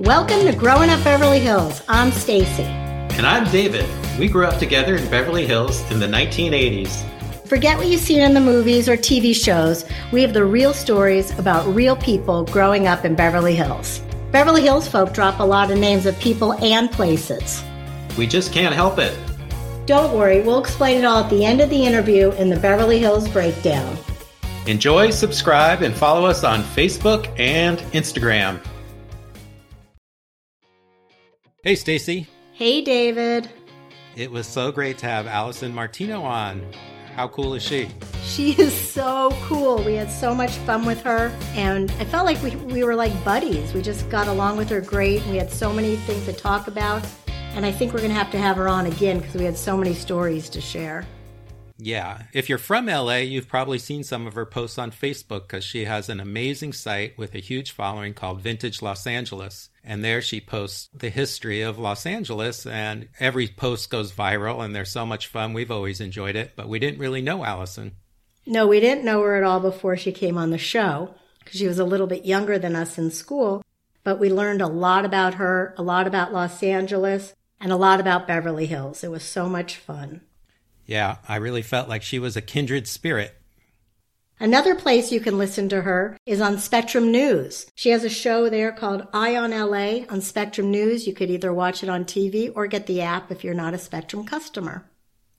Welcome to Growing Up Beverly Hills. I'm Stacy. And I'm David. We grew up together in Beverly Hills in the 1980s. Forget what you've seen in the movies or TV shows. We have the real stories about real people growing up in Beverly Hills. Beverly Hills folk drop a lot of names of people and places. We just can't help it. Don't worry, we'll explain it all at the end of the interview in the Beverly Hills Breakdown. Enjoy, subscribe, and follow us on Facebook and Instagram. Hey, Stacy. Hey, David. It was so great to have Allison Martino on. How cool is she? She is so cool. We had so much fun with her, and I felt like we, we were like buddies. We just got along with her great. We had so many things to talk about, and I think we're going to have to have her on again because we had so many stories to share. Yeah. If you're from LA, you've probably seen some of her posts on Facebook because she has an amazing site with a huge following called Vintage Los Angeles. And there she posts the history of Los Angeles, and every post goes viral, and they're so much fun. We've always enjoyed it, but we didn't really know Allison. No, we didn't know her at all before she came on the show because she was a little bit younger than us in school. But we learned a lot about her, a lot about Los Angeles, and a lot about Beverly Hills. It was so much fun. Yeah, I really felt like she was a kindred spirit. Another place you can listen to her is on Spectrum News. She has a show there called Eye on LA on Spectrum News. You could either watch it on TV or get the app if you're not a Spectrum customer.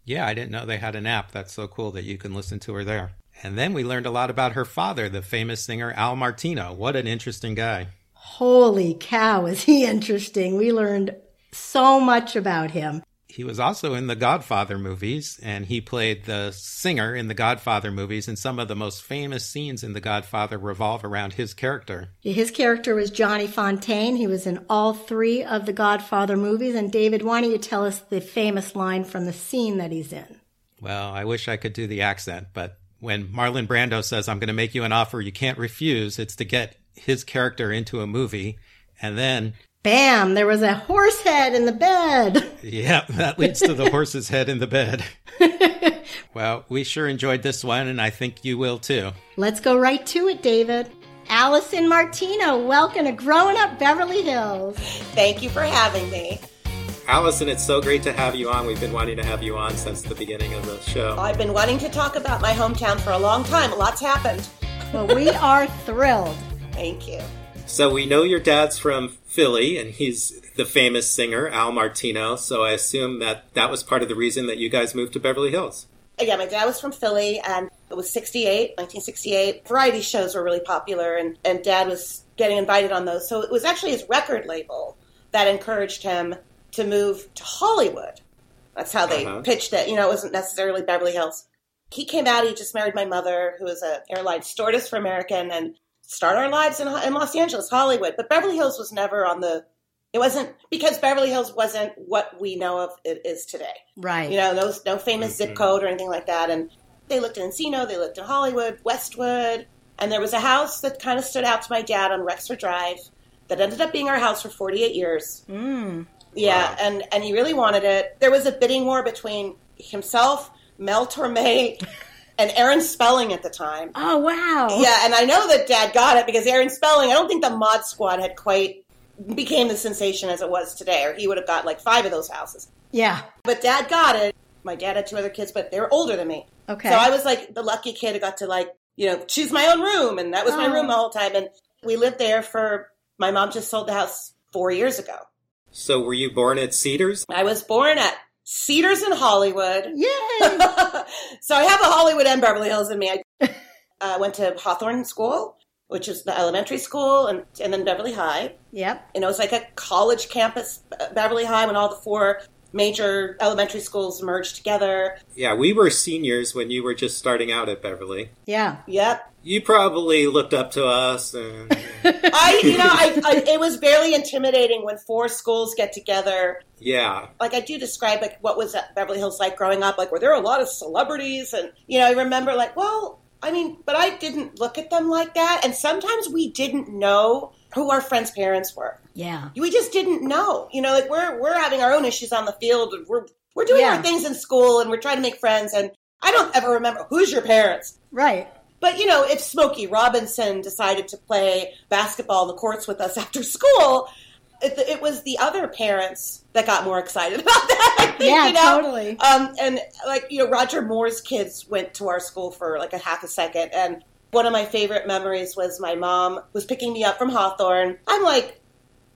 Yeah, I didn't know they had an app. That's so cool that you can listen to her there. And then we learned a lot about her father, the famous singer Al Martino. What an interesting guy. Holy cow, is he interesting? We learned so much about him. He was also in the Godfather movies, and he played the singer in the Godfather movies, and some of the most famous scenes in the Godfather revolve around his character. His character was Johnny Fontane. He was in all three of the Godfather movies. And David, why don't you tell us the famous line from the scene that he's in? Well, I wish I could do the accent, but when Marlon Brando says, I'm going to make you an offer you can't refuse, it's to get his character into a movie. And then Bam, there was a horse head in the bed. Yeah, that leads to the horse's head in the bed. well, we sure enjoyed this one, and I think you will too. Let's go right to it, David. Allison Martino, welcome to Growing Up Beverly Hills. Thank you for having me. Allison, it's so great to have you on. We've been wanting to have you on since the beginning of the show. I've been wanting to talk about my hometown for a long time. A lot's happened. Well, we are thrilled. Thank you. So we know your dad's from Philly, and he's the famous singer Al Martino. So I assume that that was part of the reason that you guys moved to Beverly Hills. Yeah, my dad was from Philly, and it was 68, 1968. Variety shows were really popular, and, and dad was getting invited on those. So it was actually his record label that encouraged him to move to Hollywood. That's how they uh-huh. pitched it. You know, it wasn't necessarily Beverly Hills. He came out, he just married my mother, who was an airline stewardess for American, and start our lives in, in Los Angeles, Hollywood. But Beverly Hills was never on the. It wasn't because Beverly Hills wasn't what we know of it is today. Right. You know, no no famous mm-hmm. zip code or anything like that. And they looked in Encino, they looked in Hollywood, Westwood, and there was a house that kind of stood out to my dad on Rexford Drive that ended up being our house for 48 years. Mm. Yeah, wow. and and he really wanted it. There was a bidding war between himself, Mel Torme, and Aaron Spelling at the time. Oh wow! Yeah, and I know that Dad got it because Aaron Spelling. I don't think the Mod Squad had quite became the sensation as it was today, or he would have got like five of those houses. Yeah, but Dad got it. My dad had two other kids, but they were older than me. Okay, so I was like the lucky kid who got to like you know choose my own room, and that was oh. my room the whole time. And we lived there for. My mom just sold the house four years ago. So were you born at Cedars? I was born at Cedars in Hollywood. Yay! so I have a Hollywood and Beverly Hills in me. I uh, went to Hawthorne School, which is the elementary school, and, and then Beverly High. Yep. And it was like a college campus, uh, Beverly High, when all the four major elementary schools merged together. Yeah, we were seniors when you were just starting out at Beverly. Yeah. Yep. You probably looked up to us. And... I, you know, I, I, it was barely intimidating when four schools get together. Yeah. Like I do describe like what was Beverly Hills like growing up. Like were there a lot of celebrities, and you know, I remember like, well, I mean, but I didn't look at them like that, and sometimes we didn't know who our friends' parents were. Yeah. We just didn't know. You know, like we're we're having our own issues on the field and we're we're doing yeah. our things in school and we're trying to make friends and I don't ever remember who's your parents. Right. But you know, if Smokey Robinson decided to play basketball in the courts with us after school, it, it was the other parents that got more excited about that. Think, Yeah, you know? totally. Um, and like you know, Roger Moore's kids went to our school for like a half a second, and one of my favorite memories was my mom was picking me up from Hawthorne. I'm like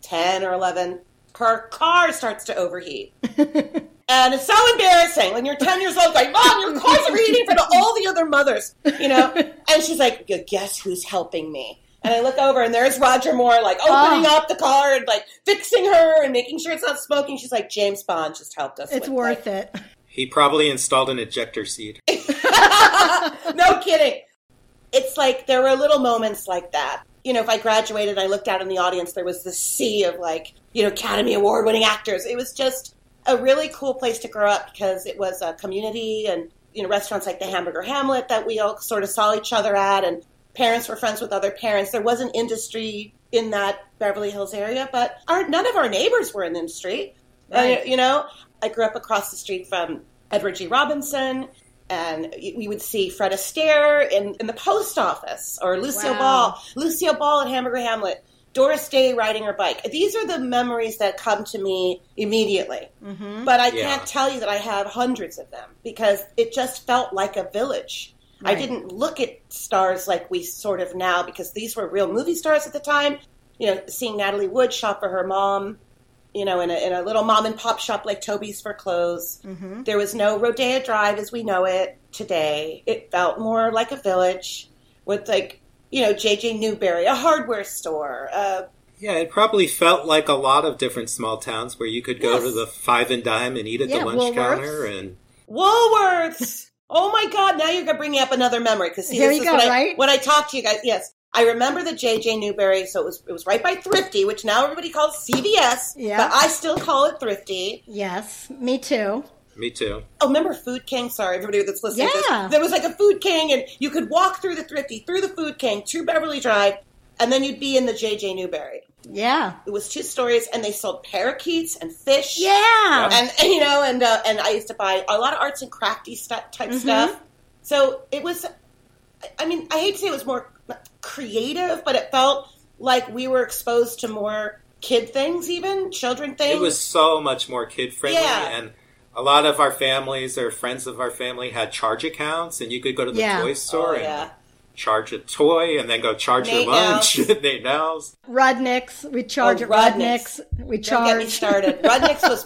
ten or eleven. Her car starts to overheat. And it's so embarrassing when you're 10 years old, like, Mom, your car's overheating in front of all the other mothers, you know? And she's like, guess who's helping me? And I look over and there's Roger Moore, like, oh. opening Oh. up the car and, like, fixing her and making sure it's not smoking. She's like, James Bond just helped us. It's with, worth like, it. He probably installed an ejector seat. no kidding. It's like there were little moments like that. You know, if I graduated, I looked out in the audience, there was this sea of like, you know, Academy Award winning actors. It was just a really cool place to grow up because it was a community and, you know, restaurants like the Hamburger Hamlet that we all sort of saw each other at and parents were friends with other parents. There was an industry in that Beverly Hills area, but our, none of our neighbors were in the industry. Right. Uh, you know, I grew up across the street from Edward G. Robinson, and we would see Fred Astaire in, in the post office, or Lucille Wow. Ball, Lucille Ball at Hamburger Hamlet, Doris Day riding her bike. These are the memories that come to me immediately. Mm-hmm. But I Yeah. can't tell you that I have hundreds of them because it just felt like a village. I didn't look at stars like we sort of now because these were real movie stars at the time. You know, seeing Natalie Wood shop for her mom, you know, in a, in a little mom and pop shop like Toby's for clothes. Mm-hmm. There was no Rodeo Drive as we know it today. It felt more like a village with like, you know, JJ Newberry, a hardware store. Uh, Yeah, it probably felt like a lot of different small towns where you could go Yes. to the five and dime and eat at Yeah, the lunch Woolworths. counter and Woolworths. oh my God! Now you're gonna bring up another memory because Here this you is go, when I, right? when I talk to you guys. Yes, I remember the JJ Newberry. So it was it was right by Thrifty, which now everybody calls CVS. Yeah. but I still call it Thrifty. Yes, me too. Me too. Oh, remember Food King? Sorry, everybody that's listening. to Yeah. this. there was like a Food King, and you could walk through the Thrifty, through the Food King to Beverly Drive, and then you'd be in the JJ Newberry. Yeah. It was two stories, and they sold parakeets and fish. Yeah. and and, you know, and uh, and I used to buy a lot of arts and crafty stuff type Mhm. stuff. So it was. I mean, I hate to say it was more creative, but it felt like we were exposed to more kid things, even children things. It was so much more kid friendly Yeah. and a lot of our families or friends of our family had charge accounts and you could go to the Yeah. toy oh, store Oh, and yeah. charge a toy and then go charge Nate your lunch Nels. at Nate 'n Al's. Rudnicks. We oh, charge Oh, at Rudnicks. Rudnicks. We Don't get me started. Rudnick's was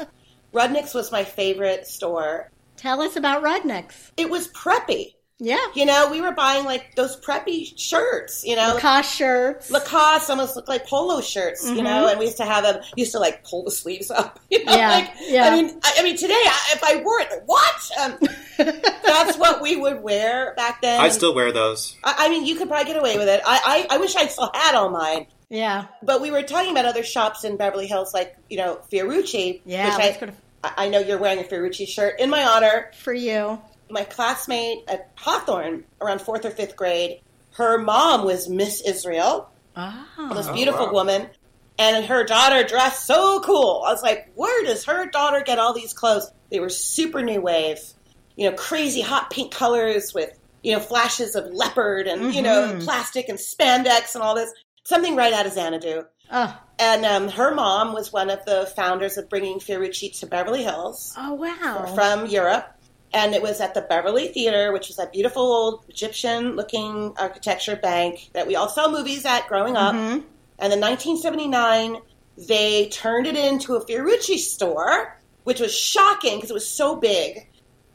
Rudnick's was my favorite store. Tell us about Rudnicks. It was preppy. Yeah. You know, we were buying like those preppy shirts. You know, Lacoste shirts. Lacoste almost looked like polo shirts, you know, Mhm. and we used to have them. Used to like pull the sleeves up. You know, Yeah, like yeah. I mean, I, I mean, today I, if I wore it, like, what? Um, that's what we would wear back then. I still wear those. I, I mean, you could probably get away with it. I, I, I wish I still had all mine. yeah. But we were talking about other shops in Beverly Hills, like you know, Fiorucci. Yeah. which I, go to, I I know you're wearing a Fiorucci shirt in my honor. for you. My classmate at Hawthorne, around fourth or fifth grade, her mom was Miss Israel. Oh. this Oh, beautiful wow. woman, and her daughter dressed so cool. I was like, where does her daughter get all these clothes? They were super new wave, you know, crazy hot pink colors with you know flashes of leopard and you know Mhm. plastic and spandex and all this. Something right out of Xanadu. Oh. And um, her mom was one of the founders of bringing Fiorucci to Beverly Hills Oh, wow. from Europe. And it was at the Beverly Theater, which was a beautiful old Egyptian looking architecture bank that we all saw movies at growing up. Mhm. And in 1979, they turned it into a Fiorucci store, which was shocking because it was so big.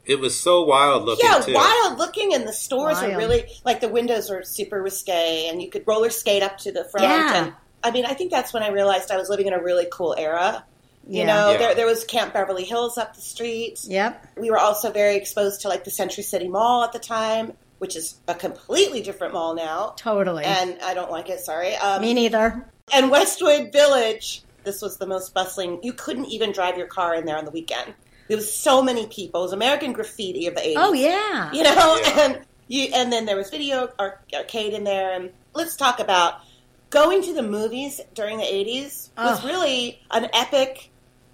It was so wild looking yeah, too. wild looking, and the stores were really like the windows were super risque, and you could roller skate up to the front. Yeah. And I mean, I think that's when I realized I was living in a really cool era. You Yeah. know, Yeah. there there was Camp Beverly Hills up the street. Yep. We were also very exposed to like the Century City Mall at the time, which is a completely different mall now. Totally. And I don't like it, sorry. Um, Me neither. and Westwood Village, this was the most bustling. You couldn't even drive your car in there on the weekend. There was so many people. It was American graffiti of the 80s. Oh, yeah. You know, Yeah. and you and then there was video ar- arcade in there and let's talk about going to the movies during the 80s was Ugh. really an epic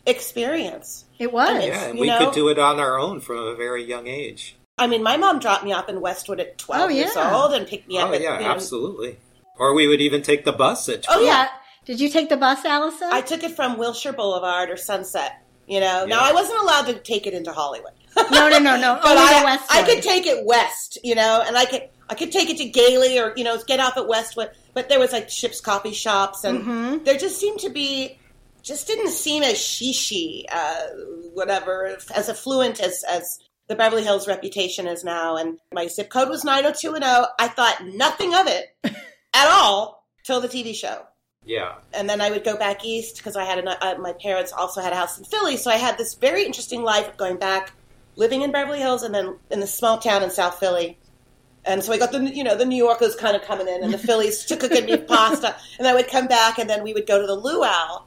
experience. It was. Yeah, and we know? could do it on our own from a very young age. I mean, my mom dropped me off in Westwood at 12 Oh, years old and picked me up Oh at yeah, you know, absolutely. Or we would even take the bus at Oh, 12. yeah. yeah. Did you take the bus, Allison? I took it from Wilshire Boulevard or Sunset. You know, now I wasn't allowed to take it into Hollywood. no, no, no, no. but Only I, I could take it west, you know, and I could I could take it to Gayley or you know get off at Westwood. But there was like Ship's coffee shops, and Mm-hmm. there just seemed to be just didn't seem as shishi, uh, whatever, as affluent as as the Beverly Hills reputation is now. And my zip code was nine hundred two and zero. I thought nothing of it at all till the TV show Yeah. and then I would go back east because I had an, uh, my parents also had a house in Philly, so I had this very interesting life of going back, living in Beverly Hills, and then in the small town in South Philly. And so I got the you know the New Yorkers kind of coming in, and the Phillies to cooking me pasta, and I would come back, and then we would go to the Luau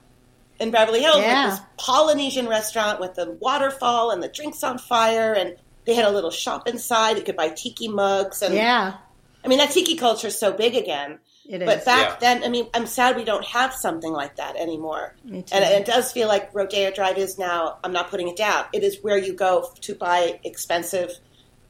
in Beverly Hills, Yeah. like this Polynesian restaurant with the waterfall and the drinks on fire, and they had a little shop inside. You could buy tiki mugs, and Yeah, I mean that tiki culture is so big again. it is. But back Yeah. then, I mean, I'm sad we don't have something like that anymore. Me too. And it does feel like Rodeo Drive is now, I'm not putting it down, it is where you go to buy expensive,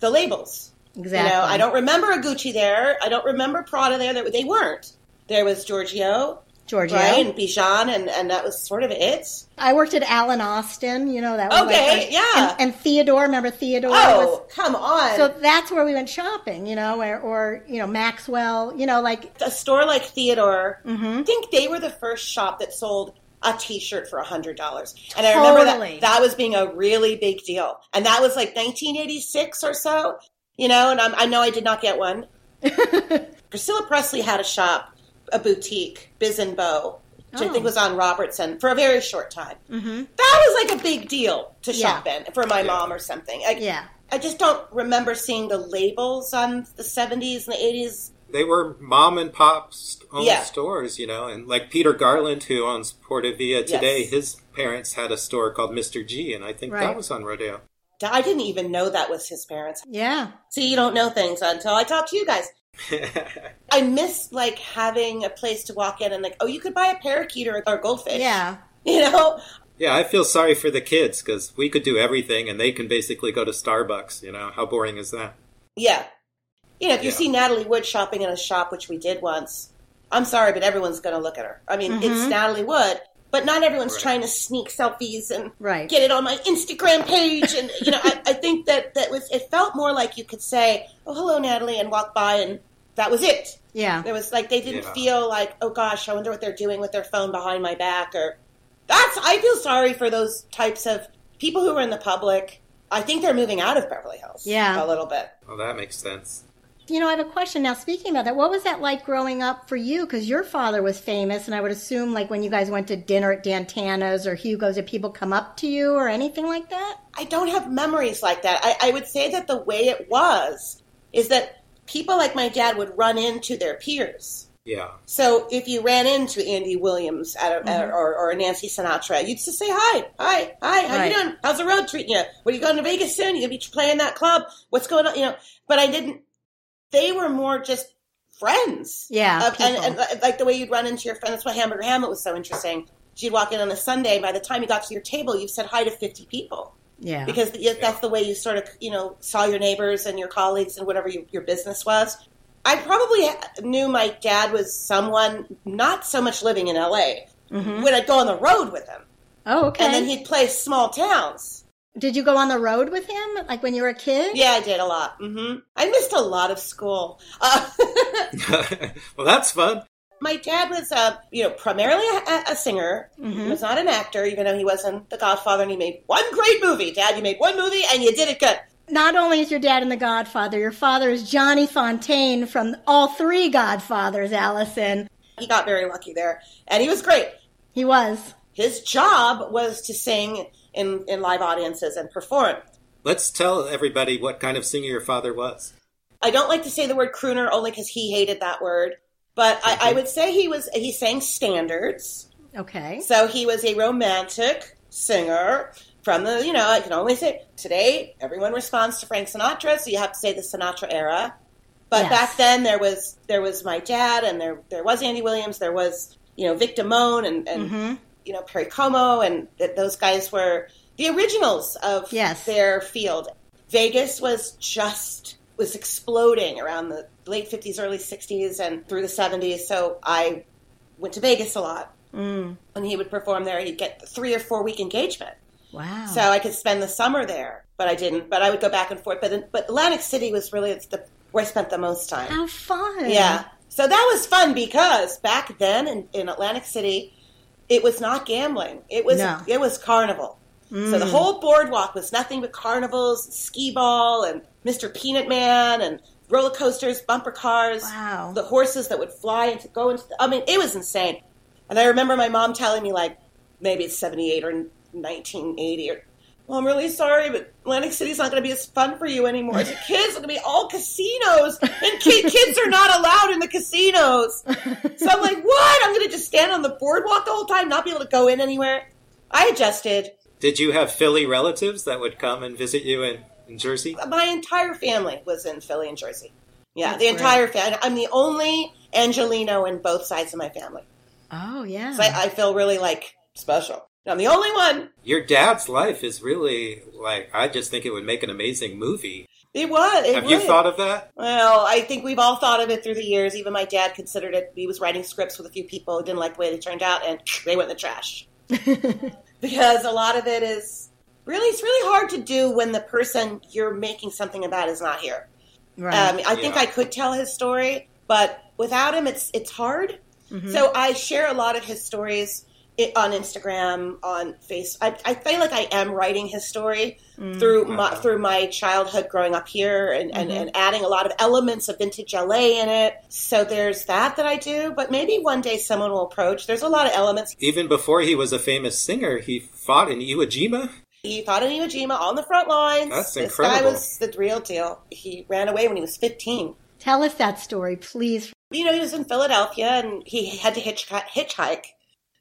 the labels. exactly. You know, I don't remember a Gucci there. I don't remember Prada there. They, they weren't. There was Giorgio, Giorgio. right, and Bijan, and, and that was sort of it. I worked at Allen Austin. You know that was Okay, yeah. And, and Theodore, remember Theodore? Oh, was, come on. so that's where we went shopping. You know, or, or you know Maxwell. You know, like a store like Theodore, Mm-hmm. I think they were the first shop that sold a T-shirt for a hundred dollars, and I remember Totally. that that was being a really big deal, and that was like 1986 or so, you know. And I'm, I know I did not get one. Priscilla Presley had a shop, a boutique, Bis and Beau, which I Oh. think was on Robertson for a very short time. Mhm. That was like a big deal to Yeah. shop in for my mom or something. I, yeah, I just don't remember seeing the labels on the 70s and the 80s. They were mom and pop's own Yeah. stores, you know, and like Peter Garland, who owns Porta Via today, Yes. his parents had a store called Mr. G, and I think Right. that was on Rodeo. I didn't even know that was his parents. yeah. See, you don't know things until I talk to you guys. I miss like having a place to walk in and like, oh, you could buy a parakeet or a goldfish. Yeah. You know? yeah, I feel sorry for the kids because we could do everything, and they can basically go to Starbucks. You know, how boring is that? Yeah. You know, if you Yeah. see Natalie Wood shopping in a shop, which we did once, I'm sorry, but everyone's going to look at her. I mean, it's mm-hmm. Natalie Wood, but not everyone's Right. trying to sneak selfies and Right. get it on my Instagram page. And, you know, I, I think that that was, it felt more like you could say, oh, hello, Natalie, and walk by, and that was it. Yeah. There was like they didn't Yeah. feel like, oh gosh, I wonder what they're doing with their phone behind my back or that's I feel sorry for those types of people who are in the public. I think they're moving out of Beverly Hills. Yeah. A little bit. Well, that makes sense. You know, I have a question now. Speaking about that, what was that like growing up for you? Because your father was famous, and I would assume, like when you guys went to dinner at Dan Tana's or Hugo's, did people come up to you or anything like that? I don't have memories like that. I, I would say that the way it was is that people like my dad would run into their peers. Yeah. So if you ran into Andy Williams at a, at, mm-hmm. or, or Nancy Sinatra, you'd just say hi, hi, hi. How Right. you doing? How's the road treating you? What are you going to Vegas soon? You gonna be playing that club? What's going on? You know. But I didn't. They were more just friends. Yeah, Of- and, and uh, like the way you'd run into your friend. That's why Hamburger Hamlet was so interesting. You'd walk in on a Sunday. By the time you got to your table, you've said hi to fifty people Yeah. because th- that's the way you sort of you know saw your neighbors and your colleagues and whatever you, your business was. I probably knew my dad was someone not so much living in L.A. Mhm. When I'd go on the road with him, Oh, okay. and then he'd play small towns. Did you go on the road with him, like when you were a kid? Yeah, I did a lot. hmm I missed a lot of school. Uh, well, that's fun. My dad was, uh, you know, primarily a, a singer. Mm-hmm. He was not an actor, even though he was in The Godfather, and he made one great movie. Dad, you made one movie, and you did it good. Not only is your dad in The Godfather, your father is Johnny Fontane from all three Godfathers, Allison. He got very lucky there, and he was great. He was. his job was to sing in, in live audiences and perform. Let's tell everybody what kind of singer your father was. I don't like to say the word crooner only because he hated that word, but I, I would say he was he sang standards. Okay. So he was a romantic singer from the you know I can only say today everyone responds to Frank Sinatra, so you have to say the Sinatra era. But Yes. back then there was there was my dad and there there was Andy Williams, there was you know Vic Damone and, and Mhm. you know Perry Como and th- those guys were the originals of Yes. their field. Vegas was just was exploding around the late 50s early 60s and through the 70s so I went to Vegas a lot Mm. When he would perform there, he'd get three or four week engagement. Wow. So I could spend the summer there, but I didn't. But I would go back and forth. But but Atlantic City was really the where I spent the most time. How fun. Yeah. So that was fun because back then in, in Atlantic City, it was not gambling. It was No. it was carnival. So the Mm. whole boardwalk was nothing but carnivals, skee ball, and Mr. Peanut Man, and roller coasters, bumper cars, Wow. the horses that would fly and go into. The, I mean, it was insane. And I remember my mom telling me like maybe it's seventy eight or nineteen eighty or. Well, I'm really sorry, but Atlantic City's not going to be as fun for you anymore. The kids are going to be all casinos, and ki- kids are not allowed in the casinos. So I'm like, what? I'm going to just stand on the boardwalk the whole time, not be able to go in anywhere. I adjusted. Did you have Philly relatives that would come and visit you in, in Jersey? My entire family was in Philly and Jersey. Yeah, That's the entire family. I'm the only Angelino in both sides of my family. Oh yeah. So I, I feel really like special. I'm the only one. Your dad's life is really like I just think it would make an amazing movie. It was. It Have you thought of that? Well, I think we've all thought of it through the years. Even my dad considered it. He was writing scripts with a few people who didn't like the way they turned out, and they went in the trash. because a lot of it is really, it's really hard to do when the person you're making something about is not here. right. Um, I think I could tell his story, but without him, it's it's hard. Mhm. So I share a lot of his stories on Instagram, on Face. I, I feel like I am writing his story Mm. through my through my childhood growing up here, and, and, Mhm. and adding a lot of elements of vintage LA in it. So there's that that I do. But maybe one day someone will approach. There's a lot of elements. Even before he was a famous singer, he fought in Iwo Jima. He fought in Iwo Jima on the front lines. That's this guy was the real deal. He ran away when he was 15. Tell us that story, please. you know, he was in Philadelphia and he had to hitch, hitchhike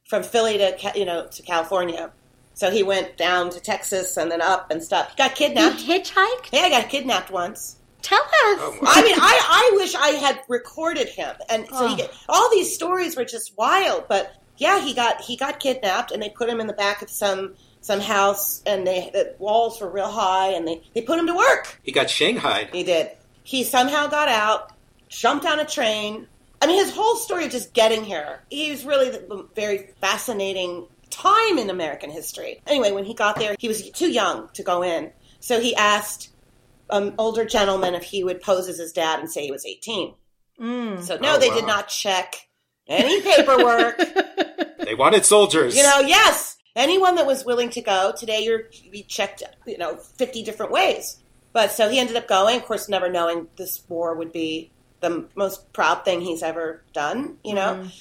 from Philly to you know to California. So he went down to Texas and then up and stuff. He got You kidnapped. hitchhiked? Yeah, I got kidnapped once. Tell us. Oh, I mean, I, I wish I had recorded him, and so he Oh. get, all these stories were just wild. But yeah, he got he got kidnapped, and they put him in the back of some some house, and they the walls were real high, and they they put him to work. He got shanghaied. He did. He somehow got out, jumped on a train. I mean, his whole story of just getting here. He was really the very fascinating time in American history. Anyway, when he got there, he was too young to go in. So he asked an older gentleman if he would pose as his dad and say he was 18. Mm. So, no, Oh, they wow. did not check any paperwork. They wanted soldiers. you know, yes, anyone that was willing to go today, you're be checked, you know, fifty different ways. But so he ended up going, of course, never knowing this war would be the most proud thing he's ever done. You know, Mhm.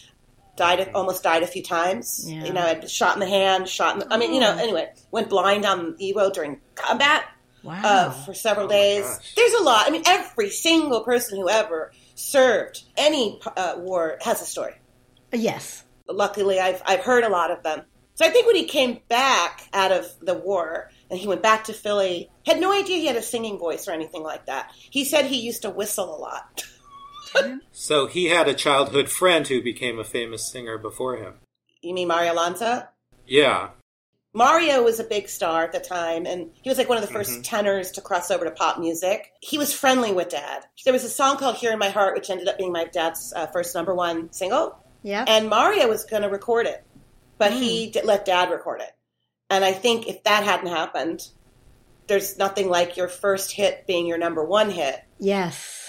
died almost died a few times. Yeah. You know, had shot in the hand, shot in. The, I mean, you know, Oh. anyway, went blind on Iwo during combat Wow. uh, for several Oh days. There's a lot. I mean, every single person who ever served any uh, war has a story yes. luckily I've I've heard a lot of them. So I think when he came back out of the war and he went back to Philly, had no idea he had a singing voice or anything like that. He said he used to whistle a lot. So he had a childhood friend who became a famous singer before him. You mean Mario Lanza? Yeah. Mario was a big star at the time, and he was like one of the 1st Mhm. tenors to cross over to pop music. He was friendly with Dad. There was a song called "Here in My Heart," which ended up being my dad's uh, first number one single. Yeah. and Mario was going to record it, but he d- let Dad record it. And I think if that hadn't happened, there's nothing like your first hit being your number one hit. yes.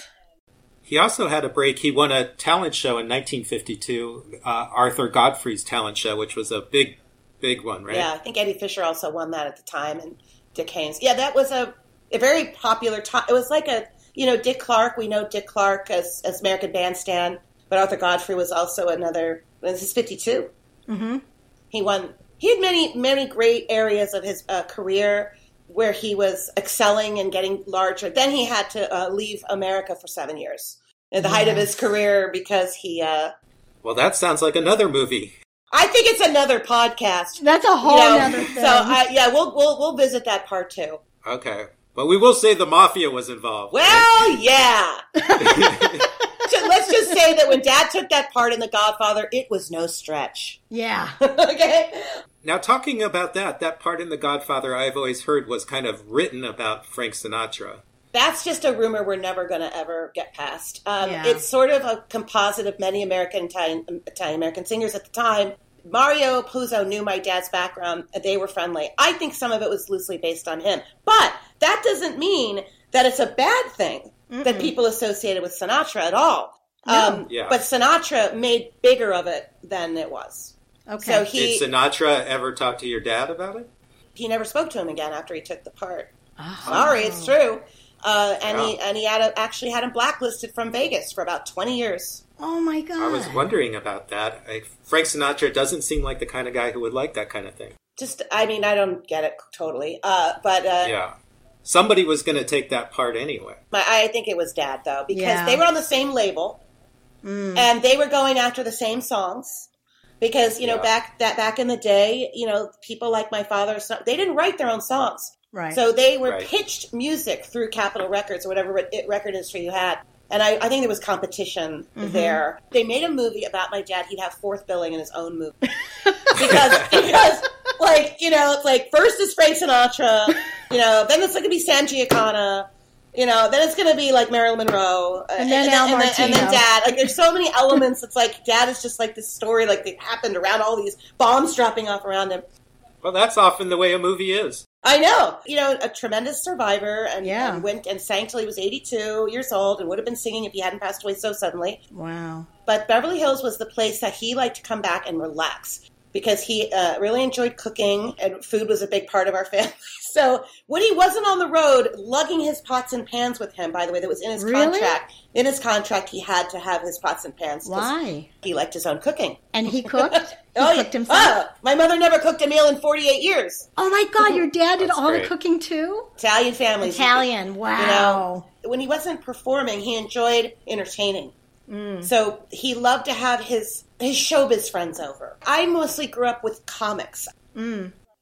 He also had a break. He won a talent show in 1952, uh, Arthur Godfrey's talent show, which was a big, big one, right? Yeah, I think Eddie Fisher also won that at the time, and Dick Haymes. Yeah, that was a, a very popular time. It was like a, you know, Dick Clark. We know Dick Clark as, as American Bandstand, but Arthur Godfrey was also another. This is 52. Mm-hmm. He won. He had many, many great areas of his uh, career where he was excelling and getting larger. Then he had to uh, leave America for seven years at the height of his career because he. Uh, Well, that sounds like another movie. I think it's another podcast. That's a whole you know, nother thing. so uh, yeah, we'll we'll we'll visit that part too. Okay. But we will say the mafia was involved. Well, yeah. so let's just say that when Dad took that part in The Godfather, it was no stretch. yeah. okay. now, talking about that, that part in The Godfather I've always heard was kind of written about Frank Sinatra. That's just a rumor we're never going to ever get past. Um, Yeah. It's sort of a composite of many American Italian Italian American singers at the time. Mario Puzo knew my dad's background. They were friendly. I think some of it was loosely based on him. But that doesn't mean that it's a bad thing that people associated with Sinatra at all. Um, Yeah. But Sinatra made bigger of it than it was. Okay. So he Did Sinatra ever talk to your dad about it? he never spoke to him again after he took the part. Oh. Sorry, it's true. Uh, and he and he had a, actually had him blacklisted from Vegas for about twenty years. Oh my god. I was wondering about that. I, Frank Sinatra doesn't seem like the kind of guy who would like that kind of thing. Just, I mean, I don't get it totally, uh, but uh, Yeah. Somebody was going to take that part anyway. My, I think it was Dad though, because Yeah. they were on the same label, and they were going after the same songs. Because you know, Yeah. back that back in the day, you know, people like my father, they didn't write their own songs, Right. so they were Right. pitched music through Capitol Records or whatever re- record industry you had. And I, I think there was competition there. They made a movie about my dad. He'd have fourth billing in his own movie because because like you know it's like first is Frank Sinatra, you know, then it's going to be Sam Giancana, you know, then it's going to be like Marilyn Monroe, uh, And then Al and, then, and then Dad. Like there's so many elements. It's like Dad is just like this story like that happened around all these bombs dropping off around him. Well, that's often the way a movie is. I know, you know, a tremendous survivor, and, Yeah. and went and sang till he was 82 years old, and would have been singing if he hadn't passed away so suddenly. wow. But Beverly Hills was the place that he liked to come back and relax because he uh, really enjoyed cooking and food was a big part of our family. So when he wasn't on the road, lugging his pots and pans with him, by the way, that was in his Really? contract. In his contract, he had to have his pots and pans. Why? He liked his own cooking. And he cooked? He oh, cooked himself? Ah, my mother never cooked a meal in 48 years. Oh my god, your dad did That's all the cooking too? Italian families. Italian. Wow. You know, when he wasn't performing, he enjoyed entertaining. So he loved to have his his showbiz friends over. I mostly grew up with comics.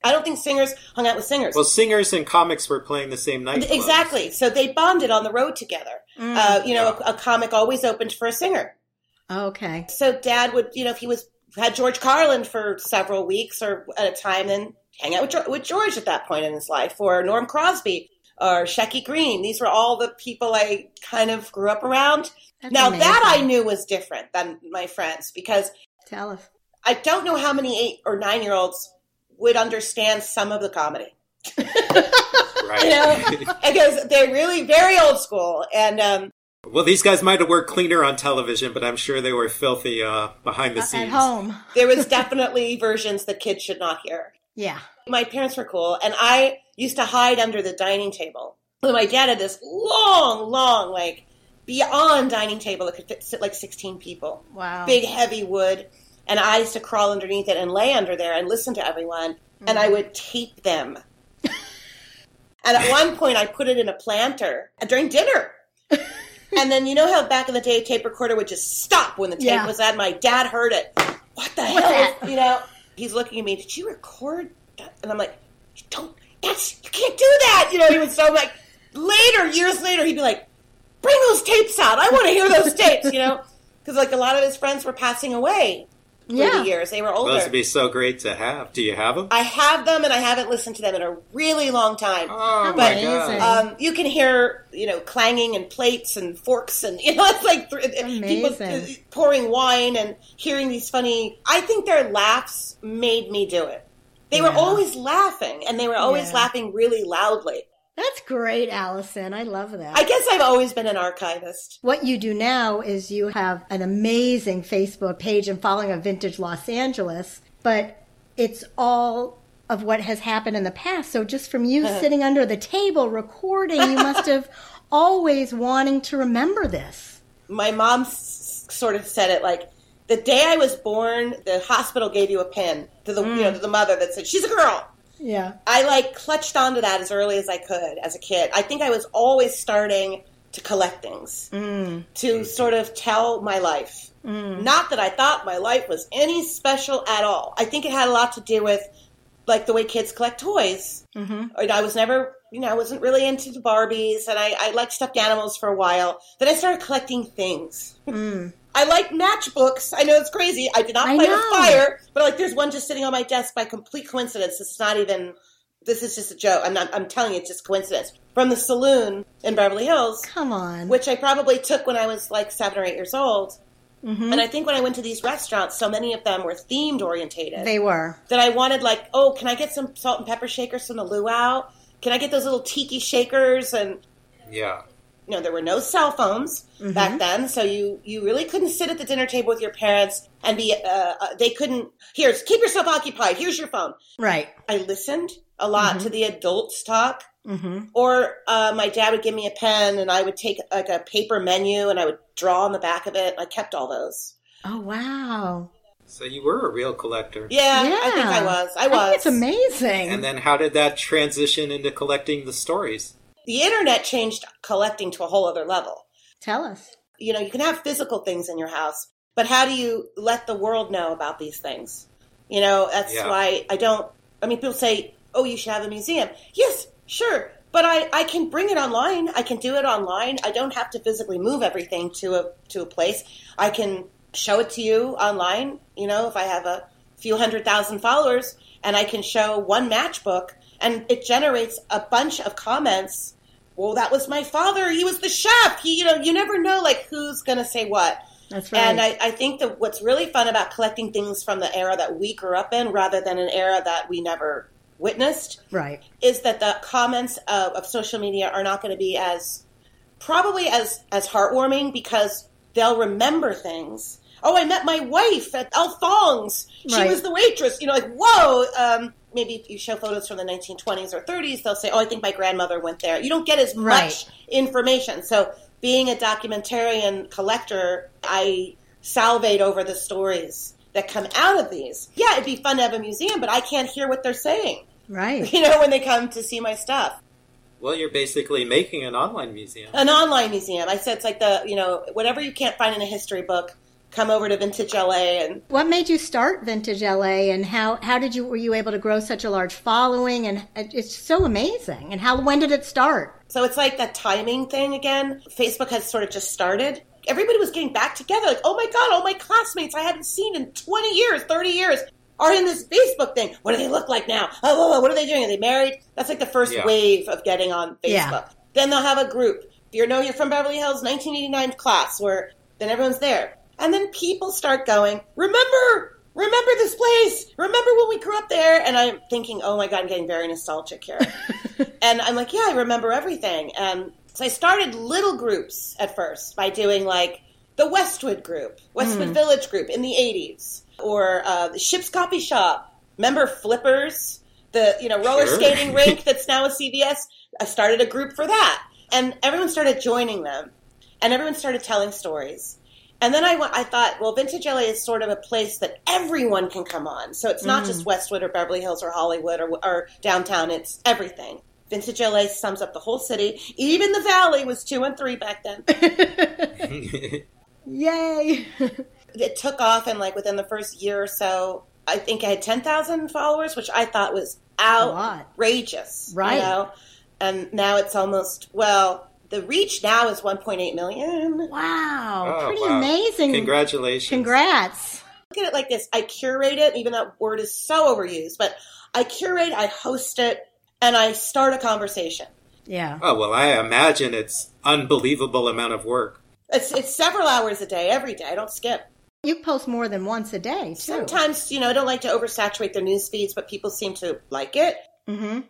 I don't think singers hung out with singers. Well, singers and comics were playing the same night. exactly. So they bonded on the road together. Uh, you know, a, a comic always opened for a singer. Okay. So dad would, you know, if he was had George Carlin for several weeks or at a time, then hang out with, with George at that point in his life, or Norm Crosby or Shecky Greene. These were all the people I kind of grew up around. That's now that I knew was different than my friends because Tell us. I don't know how many eight or nine year olds would understand some of the comedy. Right. You know, because they're really very old school and. um well, these guys might have worked cleaner on television, but I'm sure they were filthy uh, behind the scenes. At home. there was definitely versions that kids should not hear. Yeah. My parents were cool, and I used to hide under the dining table. And my dad had this long, long, like beyond dining table that could fit sit like sixteen people. Wow. Big, heavy wood, and I used to crawl underneath it and lay under there and listen to everyone, and I mm-hmm. would tape them. and at one point, I put it in a planter during dinner. And then you know how back in the day, a tape recorder would just stop when the tape Yeah. was at. My dad heard it. What the What's hell? is- You know, he's looking at me. Did you record? That? And I'm like, don't. That's you can't do that. You know, he was so like. Later, years later, he'd be like, "Bring those tapes out. I want to hear those tapes." You know, because like a lot of his friends were passing away Yeah. the years. They were older. Those would be so great to have. Do you have them? I have them, and I haven't listened to them in a really long time. oh but, my god! Um, you can hear, you know, clanging and plates and forks, and you know, it's like th- people Amazing. pouring wine and hearing these funny. I think their laughs made me do it. They were always laughing, and they were always Yeah. laughing really loudly. That's great, Allison. I love that. I guess I've always been an archivist. What you do now is you have an amazing Facebook page and following of Vintage Los Angeles, but it's all of what has happened in the past. So just from you uh-huh. sitting under the table recording, you must have always wanting to remember this. My mom s- sort of said it like the day I was born, the hospital gave you a pin to the you know mm. to the mother that said she's a girl. Yeah. I like clutched onto that as early as I could as a kid. I think I was always starting to collect things to sort of tell my life. Not that I thought my life was any special at all. I think it had a lot to do with like the way kids collect toys. Mm-hmm. I was never, you know, I wasn't really into the Barbies, and I, I liked stuffed animals for a while. Then I started collecting things. Hmm. I like matchbooks. I know it's crazy. I did not I play with fire, but like there's one just sitting on my desk by complete coincidence. It's not even. This is just a joke. I'm not. I'm telling you, it's just coincidence from the saloon in Beverly Hills, Come on. which I probably took when I was like seven or eight years old. Mm-hmm. And I think when I went to these restaurants, so many of them were themed orientated They were. that I wanted like, oh, can I get some salt and pepper shakers from the luau? Can I get those little tiki shakers? And Yeah. you know, there were no cell phones back then, so you you really couldn't sit at the dinner table with your parents and be. Uh, uh, they couldn't. Here's keep yourself occupied. Here's your phone. Right. I listened a lot to the adults talk. Mm-hmm. Or uh, my dad would give me a pen, and I would take like a paper menu, and I would draw on the back of it. I kept all those. Oh wow. So you were a real collector. Yeah, I think I was. I I was. think it's amazing. And then how did that transition into collecting the stories? the internet changed collecting to a whole other level. Tell us. you know, you can have physical things in your house, but how do you let the world know about these things? You know, that's Yeah. why I don't. I mean, people say, "Oh, you should have a museum." Yes, sure, but I I can bring it online. I can do it online. I don't have to physically move everything to a to a place. I can show it to you online. You know, if I have a few hundred thousand followers, and I can show one matchbook, and it generates a bunch of comments well, that was my father. He was the chef. He, you know, you never know like who's going to say what. That's right. And I, I think that what's really fun about collecting things from the era that we grew up in, rather than an era that we never witnessed, right. is that the comments of, of social media are not going to be as probably as as heartwarming because they'll remember things. Oh, I met my wife at Alphonse. She Right. was the waitress. You know, like whoa. Um, maybe if you show photos from the 1920s or 30s, they'll say, "Oh, I think my grandmother went there." You don't get as Right. much information. So, being a documentarian collector, I salivate over the stories that come out of these. Yeah, it'd be fun to have a museum, but I can't hear what they're saying Right. you know, when they come to see my stuff. Well, you're basically making an online museum. An online museum. I said it's like the, you know, whatever you can't find in a history book, come over to Vintage LA. And What made you start Vintage LA, and how how did you were you able to grow such a large following? And it's so amazing. And how when did it start? so it's like that timing thing again. Facebook has sort of just started. Everybody was getting back together, like, oh my God, all my classmates I haven't seen in 20 years, 30 years are in this Facebook thing. What do they look like now? Oh, oh, oh, what are they doing? Are they married? That's like the first Yeah. wave of getting on Facebook. Yeah. Then they'll have a group. If you know you're from Beverly Hills 1989 class, where then everyone's there. And then people start going, remember, remember this place. Remember when we grew up there? And I'm thinking, oh my God, I'm getting very nostalgic here. and I'm like, yeah, I remember everything. And so I started little groups at first by doing like the Westwood group, Westwood Village group in the 80s, or uh, the Ship's Coffee Shop. Remember Flippers? The you know roller Sure. skating rink that's now a CVS. I started a group for that, and everyone started joining them, and everyone started telling stories. And then I went, I thought, well, Vintage LA is sort of a place that everyone can come on. So it's not just mm. Westwood or Beverly Hills or Hollywood or, or downtown. It's everything. Vintage LA sums up the whole city. Even the Valley was two and three back then. Yay! it took off, and like within the first year or so, I think I had ten thousand followers, which I thought was outrageous. Right. You know? And now it's almost well, the reach now is one point eight million. wow, Oh, pretty wow. amazing. Congratulations. Congrats. look at it like this. I curate it, even that word is so overused, but I curate, I host it, and I start a conversation. Yeah. Oh, well, I imagine it's unbelievable amount of work. It's it's several hours a day, every day. I don't skip. You post more than once a day, too. Sometimes, you know, I don't like to oversaturate their news feeds, but people seem to like it. Mm-hmm.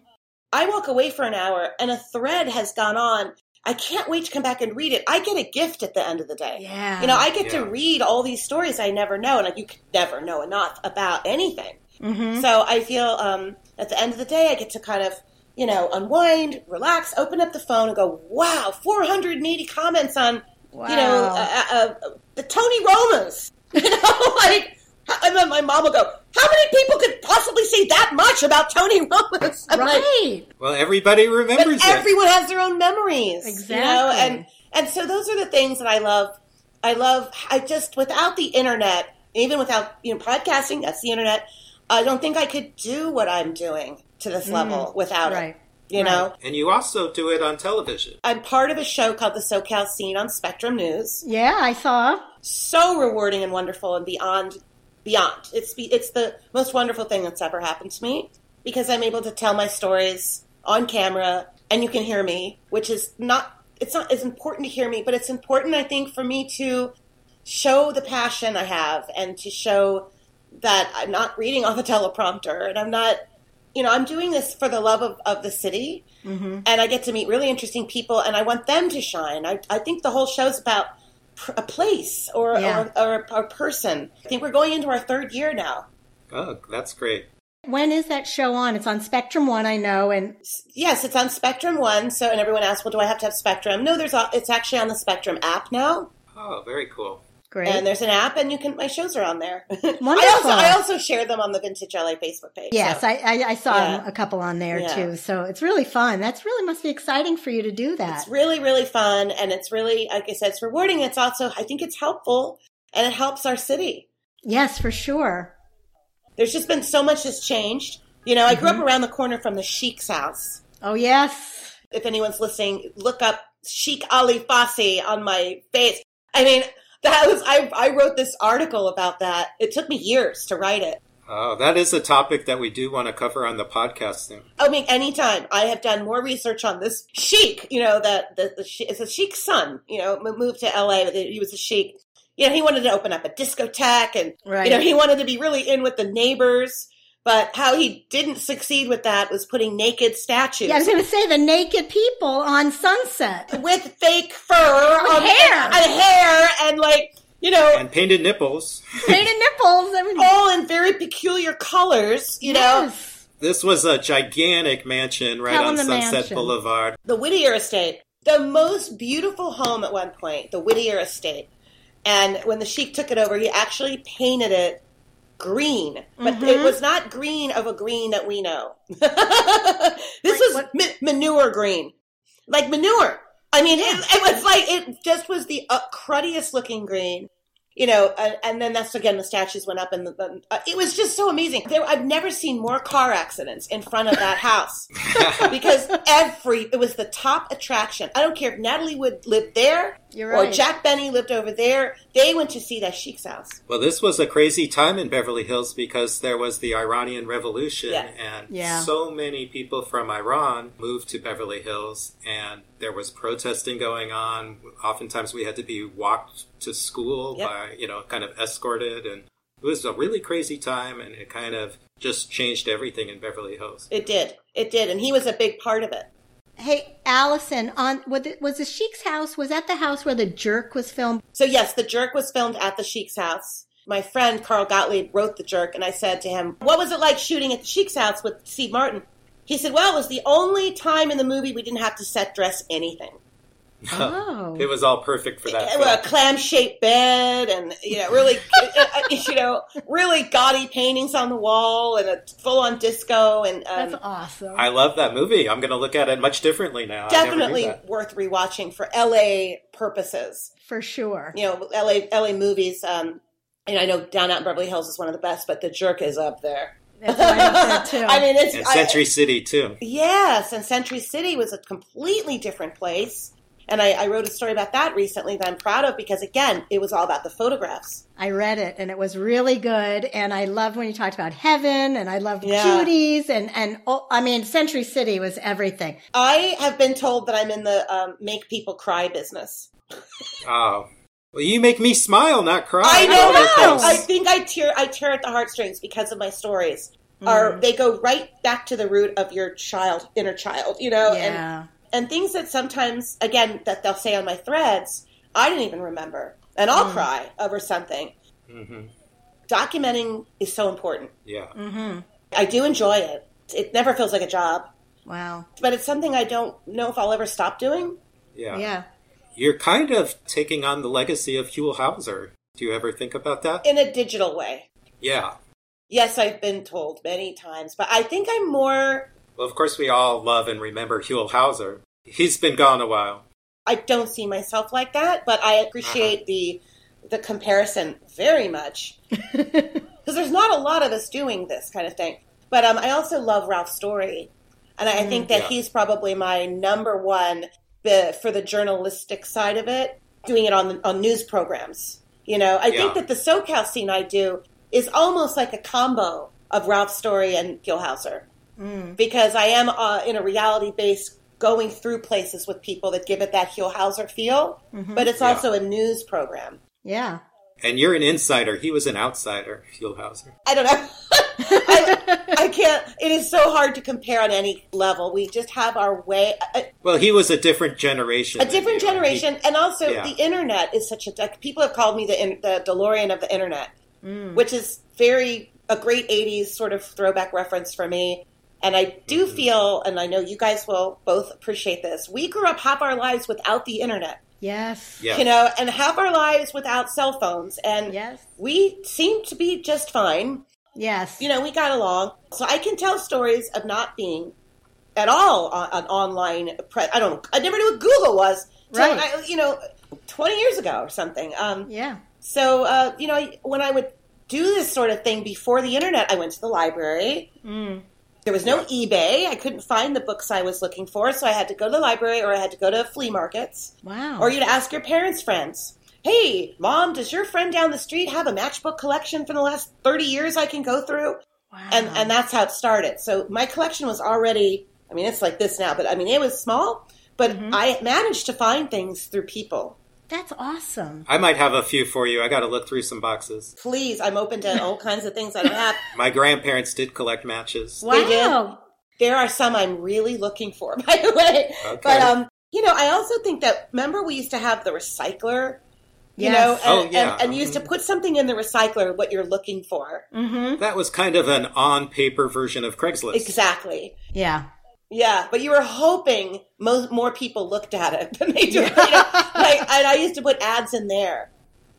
I walk away for an hour and a thread has gone on. I can't wait to come back and read it. I get a gift at the end of the day. Yeah. You know, I get Yeah. to read all these stories I never know, and like, you could never know enough about anything. Mm-hmm. So I feel um, at the end of the day, I get to kind of, you know, unwind, relax, open up the phone, and go, "Wow, 480 comments on, you know, uh, uh, uh, the Tony Romas." You know, like, and then my mom will go, "How many people could possibly say that much about Tony Romas?" I'm like, Right. Well, everybody but remembers it. everyone has their own memories you know Exactly. and and so those are the things that i love i love i just without the internet even without you know podcasting that's the internet i don't think i could do what i'm doing to this mm-hmm. level without. Right. it you know And you also do it on television. i'm part of a show called the socal scene on spectrum news Yeah, I saw. so rewarding and wonderful and beyond beyond it's it's the most wonderful thing that's ever happened to me because i'm able to tell my stories on camera and you can hear me which is not it's not as important to hear me but it's important i think for me to show the passion I have and to show that I'm not reading off a teleprompter and I'm not, you know, I'm doing this for the love of, of the city Mm-hmm. and I get to meet really interesting people and I want them to shine. I, I think the whole show's about a place or, Yeah. or, or a, a person. I think we're going into our third year now. Oh, that's great. When is that show on? It's on Spectrum One, I know, and Yes, it's on Spectrum One. So, and everyone asks, "Well, do I have to have Spectrum?" No, there's a, it's actually on the Spectrum app now, Oh, very cool. Great. and there's an app, and you can my shows are on there. I Wonderful. also I also share them on the Vintage LA Facebook page. yes, so. I, I, I saw Yeah. a couple on there Yeah. too. So it's really fun. That's really must be exciting for you to do that. it's really really fun, and it's really like I said, it's rewarding. It's also I think it's helpful, and it helps our city. yes, for sure. There's just been so much has changed. You know, I grew Mm-hmm. up around the corner from the Sheik's house. Oh yes. If anyone's listening, look up Sheik Ali Fassi on my face. I mean, that was I, I wrote this article about that. It took me years to write it. Oh, that is a topic that we do want to cover on the podcast soon. I mean, anytime I have done more research on this sheik, you know, that the, the she- it's a sheik's son, you know, moved to LA, but he was a sheik. You know, he wanted to open up a discotheque and, Right. you know, he wanted to be really in with the neighbors. But how he didn't succeed with that was putting naked statues Yeah, I was going to say the naked people on Sunset. with fake fur on um, hair. and hair and like, you know, And painted nipples. Painted nipples. I all in very peculiar colors, you know. This was a gigantic mansion right Tell on Sunset mansion. Boulevard. the Whittier Estate, the most beautiful home at one point, the Whittier Estate. And when the Sheik took it over, he actually painted it green, but Mm-hmm. it was not green of a green that we know. this Like was ma- manure green, like manure. I mean, it, it was like it just was the uh, cruddiest looking green. You know, and, and then that's again the statues went up, and the, the, uh, it was just so amazing. There, I've never seen more car accidents in front of that house because every it was the top attraction. I don't care if Natalie Wood lived there You're or. Jack Benny lived over there. They went to see that Sheik's house. Well, this was a crazy time in Beverly Hills because there was the Iranian Revolution, Yeah. and Yeah. so many people from Iran moved to Beverly Hills, and there was protesting going on. Oftentimes, we had to be walked to school Yep. by, you know, kind of escorted, and it was a really crazy time, and it kind of just changed everything in Beverly Hills. It did, it did, and he was a big part of it. Hey, Allison, on was, was the Sheik's house? Was that the house where the jerk was filmed? So yes, the jerk was filmed at the Sheik's house. My friend Carl Gottlieb wrote the jerk, and I said to him, "What was it like shooting at the Sheik's house with Steve Martin?" He said, "Well, it was the only time in the movie we didn't have to set dress anything. Oh. It was all perfect for that. a clam-shaped bed, and you know, really, you know, really gaudy paintings on the wall, and a full-on disco, and um, That's awesome. I love that movie. I'm going to look at it much differently now. I never knew definitely worth rewatching for LA purposes. for sure. You know, LA LA movies. Um, and I know Down Out in Beverly Hills is one of the best, but The Jerk is up there. That's right up there, too. I mean, it's And I- Century City too. yes, and Century City was a completely different place. And I, I wrote a story about that recently that I'm proud of because, again, it was all about the photographs. I read it and it was really good. And I loved when you talked about heaven and I loved Yeah. cuties and, and, oh, I mean, Century City was everything. I have been told that I'm in the um, make people cry business. Oh. Well, you make me smile, not cry. I know. your. I think I tear I tear at the heartstrings because of my stories. Are they go right back to the root of your child, inner child, you know, Yeah. and things that sometimes again that they'll say on my threads, I didn't even remember, and I'll cry over something. Mhm. Documenting is so important. Yeah. Mm-hmm. I do enjoy it. It never feels like a job, Wow. but it's something I don't know if I'll ever stop doing. yeah. Yeah. You're kind of taking on the legacy of Huell Howser. Do you ever think about that? in a digital way. Yeah. Yes, I've been told many times, but I think I'm more Well, of course, we all love and remember Huell Howser. He's been gone a while. I don't see myself like that, but I appreciate the the comparison very much because there's not a lot of us doing this kind of thing. But um, I also love Ralph Story, and I, I think that Yeah. he's probably my number one the, for the journalistic side of it, doing it on on news programs. You know, I think that the SoCal scene I do is almost like a combo of Ralph Story and Huell Howser because I am uh, in a reality based going through places with people that give it that Huell Howser feel, mm-hmm. but it's Yeah. also a news program. Yeah. And you're an insider. He was an outsider, Huell Howser. I don't know. I, I can't. It is so hard to compare on any level. We just have our way. A, Well, he was a different generation. a different you. generation, and also Yeah. the internet is such a. Like, people have called me the the DeLorean of the internet, mm. which is very a great '80s sort of throwback reference for me. And I do Mm-hmm. feel, and I know you guys will both appreciate this. We grew up half our lives without the internet. Yes. Yeah. you know, and half our lives without cell phones. And Yes. we seem to be just fine. Yes. You know, we got along. So I can tell stories of not being at all on, on online. Pre- I don't. I never knew what Google was. Right. I, you know, twenty years ago or something. Um, yeah. so uh, you know, when I would do this sort of thing before the internet, I went to the library. Mm. There was no eBay. I couldn't find the books I was looking for, so I had to go to the library or I had to go to flea markets. Wow. Or you'd ask your parents' friends, hey, mom, does your friend down the street have a matchbook collection from the last 30 years I can go through? wow. And, and that's how it started. So my collection was already, I mean, it's like this now, but I mean, it was small, but mm-hmm. I managed to find things through people. That's awesome. I might have a few for you. I got to look through some boxes. Please, I'm open to all kinds of things I don't have. My grandparents did collect matches. Wow. They did. There are some I'm really looking for, by the way. Okay. But um, you know, I also think that remember we used to have the recycler, you Yes. know, and, Oh, yeah. and, and you used to put something in the recycler what you're looking for. Mm-hmm. That was kind of an on paper version of Craigslist. Exactly. Yeah. Yeah, but you were hoping most more people looked at it than they do. You know? like, and I used to put ads in there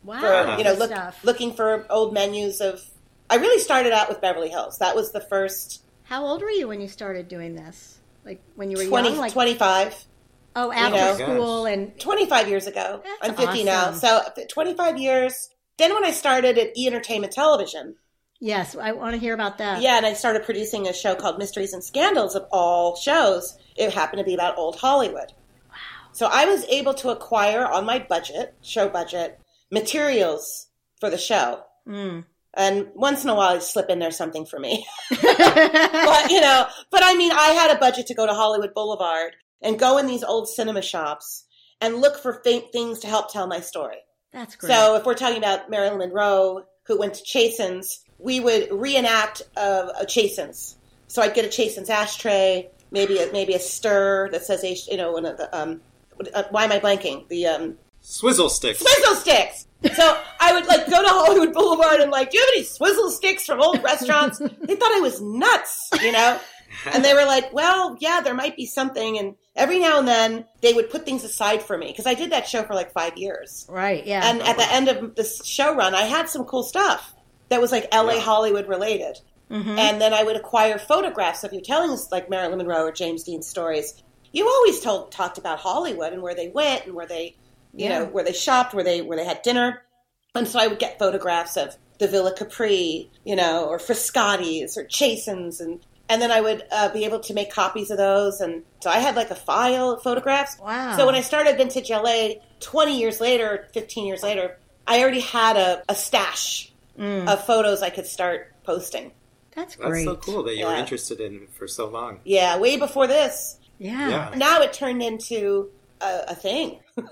Wow. for you know look, looking for old menus of. I really started out with Beverly Hills. That was the first How old were you when you started doing this? Like when you were 20, young? Like 25, oh, after know. school and 25 years ago. That's I'm 50 now. So 25 years. Then when I started at E Entertainment Television, yes, I want to hear about that. yeah, and I started producing a show called Mysteries and Scandals of all shows. It happened to be about old Hollywood. Wow. So I was able to acquire on my budget, show budget, materials for the show. Mm. And once in a while, I'd slip in there something for me. but, you know, but I mean, I had a budget to go to Hollywood Boulevard and go in these old cinema shops and look for faint things to help tell my story. That's great. So if we're talking about Marilyn Monroe, who went to Chasen's, we would reenact uh, a Chasen's. So I'd get a Chasen's ashtray, maybe a, maybe a stir that says, you know, one of the, um, uh, why am I blanking? The um, Swizzle sticks. swizzle sticks. So I would like go to Hollywood Boulevard and like, do you have any swizzle sticks from old restaurants? they thought I was nuts, you know? And they were like, well, yeah, there might be something. And every now and then they would put things aside for me because I did that show for like five years. right. Yeah. And at the end of this show run, I had some cool stuff that was like LA Yeah. Hollywood related. Mhm. And then I would acquire photographs of you telling us like Marilyn Monroe or James Dean stories. You always told talked about Hollywood and where they went and where they you Yeah. know, where they shopped, where they where they had dinner. And so I would get photographs of the Villa Capri, you know, or Frascati's or Chasen's and and then I would uh, be able to make copies of those. And so I had like a file of photographs. Wow. So when I started Vintage LA 20 years later, 15 years later, I already had a, a stash Mm. of photos I could start posting. That's That's so cool that you were interested in for so long. Yeah, way before this. Yeah. Yeah. Now it turned into a, a thing.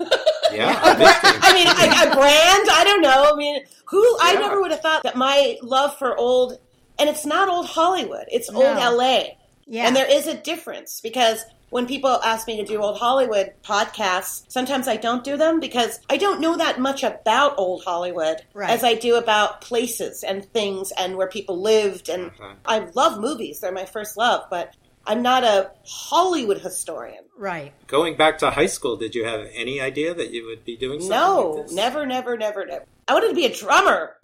Yeah, a mystery. I mean, a, a brand. I don't know. I mean, who? I never would have thought that my love for old, and it's not old Hollywood. It's old LA, Yeah. and there is a difference because when people ask me to do old Hollywood podcasts, sometimes I don't do them because I don't know that much about old Hollywood Right. as I do about places and things and where people lived. And Uh-huh. I love movies; they're my first love, but I'm not a Hollywood historian. right. Going back to high school, did you have any idea that you would be doing something No, like this? never, never, never, never. I wanted to be a drummer.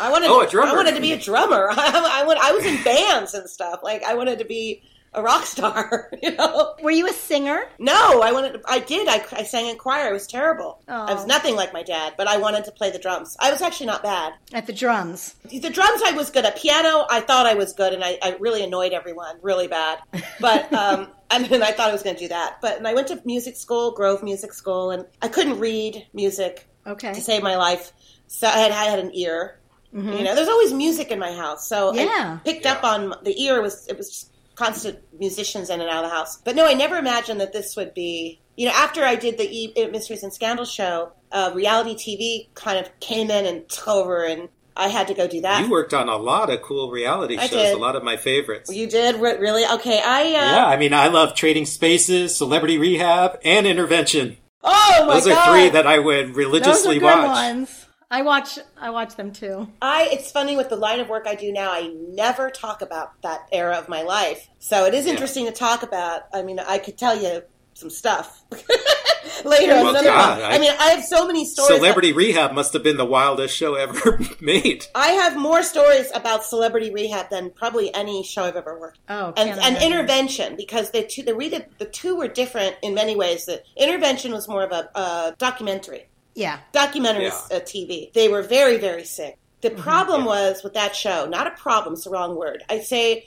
I wanted. Oh, a drummer. I wanted to be a drummer. I, I, went- I was in bands and stuff. Like I wanted to be a rock star. You know. Were you a singer? No, I wanted. To, I did. I, I sang in choir. It was terrible. I was nothing like my dad, but I wanted to play the drums. I was actually not bad. At the drums. The drums I was good at. Piano I thought I was good, and I, I really annoyed everyone really bad. But um, I mean, I thought I was going to do that. But and I went to music school, Grove Music School, and I couldn't read music Okay. to save my life. So I had, I had an ear. You know, there's always music in my house, so Mm-hmm. Yeah. I picked up on the ear was it was just constant musicians in and out of the house. But no, I never imagined that this would be you know, after I did the e- Mysteries and Scandals show, uh, reality TV kind of came in and took over, and I had to go do that. You worked on a lot of cool reality I shows, did. a lot of my favorites. You did Re- really okay. I uh, yeah, I mean, I love Trading Spaces, Celebrity Rehab, and Intervention. oh my god. Those god, are three that I would religiously watch. ones. I watch. I watch them too. I it's funny with the line of work I do now. I never talk about that era of my life, so it is interesting to talk about. I mean, I could tell you some stuff later. Well, another God, one. I- I mean, I have so many stories. Celebrity Rehab must have been the wildest show ever made. I have more stories about celebrity rehab than probably any show I've ever worked. Oh, and, and intervention because the two the, the two were different in many ways. The intervention was more of a, a documentary, Yeah. documentary Yeah. uh, TV. They were very very sick. The Mm-hmm. problem was with that show, not a problem, it's the wrong word. I'd say,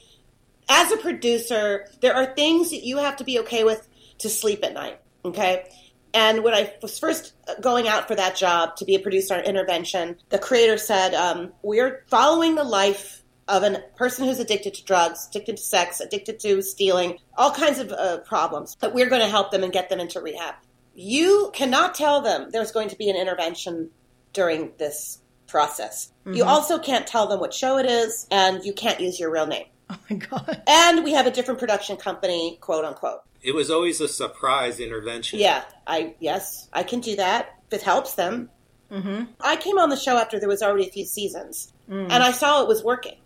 as a producer, there are things that you have to be okay with to sleep at night. Okay. And when I was first going out for that job to be a producer on intervention, the creator said, um, We're following the life of a person who's addicted to drugs, addicted to sex, addicted to stealing, all kinds of uh, problems, but we're going to help them and get them into rehab. You cannot tell them there's going to be an intervention during this process. You also can't tell them what show it is, and you can't use your real name. Oh my god. And we have a different production company, quote unquote. It was always a surprise intervention. Yeah, I yes, I can do that if it helps them. Mm-hmm. I came on the show after there was already a few seasons, and I saw it was working.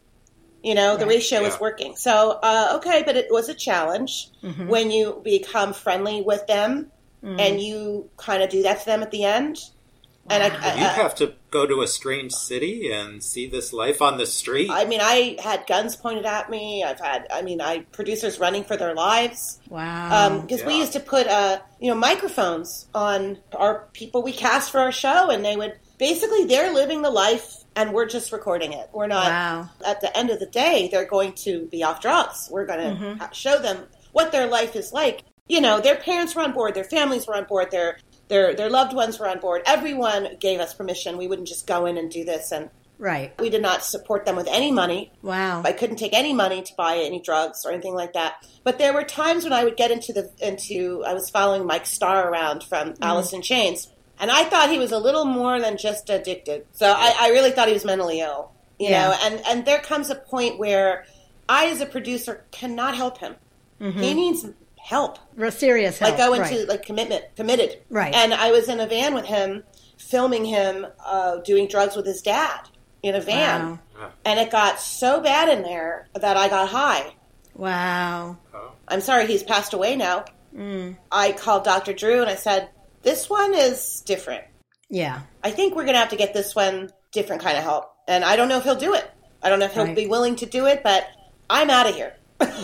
You know, the ratio was working. So uh, okay, but it was a challenge when you become friendly with them and you kind of do that to them at the end. And I, I, You have to go to a strange city and see this life on the street. I mean, I had guns pointed at me. I've had, I mean, I producers running for their lives. Wow. because we Yeah. used to put uh, you know microphones on our people we cast for our show, and they would basically they're living the life, and we're just recording it. We're not. Wow. At the end of the day, they're going to be off drugs. We're going to Mm-hmm. show them what their life is like. You know, their parents were on board, their families were on board, their their their loved ones were on board. Everyone gave us permission. We wouldn't just go in and do this, and right. we did not support them with any money. Wow. I couldn't take any money to buy any drugs or anything like that. But there were times when I would get into the into I was following Mike Starr around from mm-hmm. Alice in Chains, and I thought he was a little more than just addicted. So I, I really thought he was mentally ill. You Yeah. know, and and there comes a point where I, as a producer, cannot help him. Mm-hmm. He needs help Real serious help. like go into right. like commitment committed Right. and i was in a van with him filming him uh, doing drugs with his dad in a van Wow. and it got so bad in there that i got high Wow. i'm sorry he's passed away now Mm. i called dr drew and i said this one is different Yeah. i think we're going to have to get this one different kind of help and i don't know if he'll do it i don't know if he'll Right. be willing to do it but i'm out of here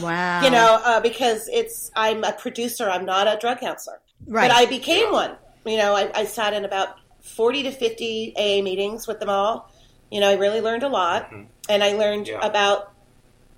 Wow. you know uh, because it's i'm a producer i'm not a drug counselor Right. but i became one you know I, I sat in about 40 to 50 aa meetings with them all you know i really learned a lot and i learned Yeah. about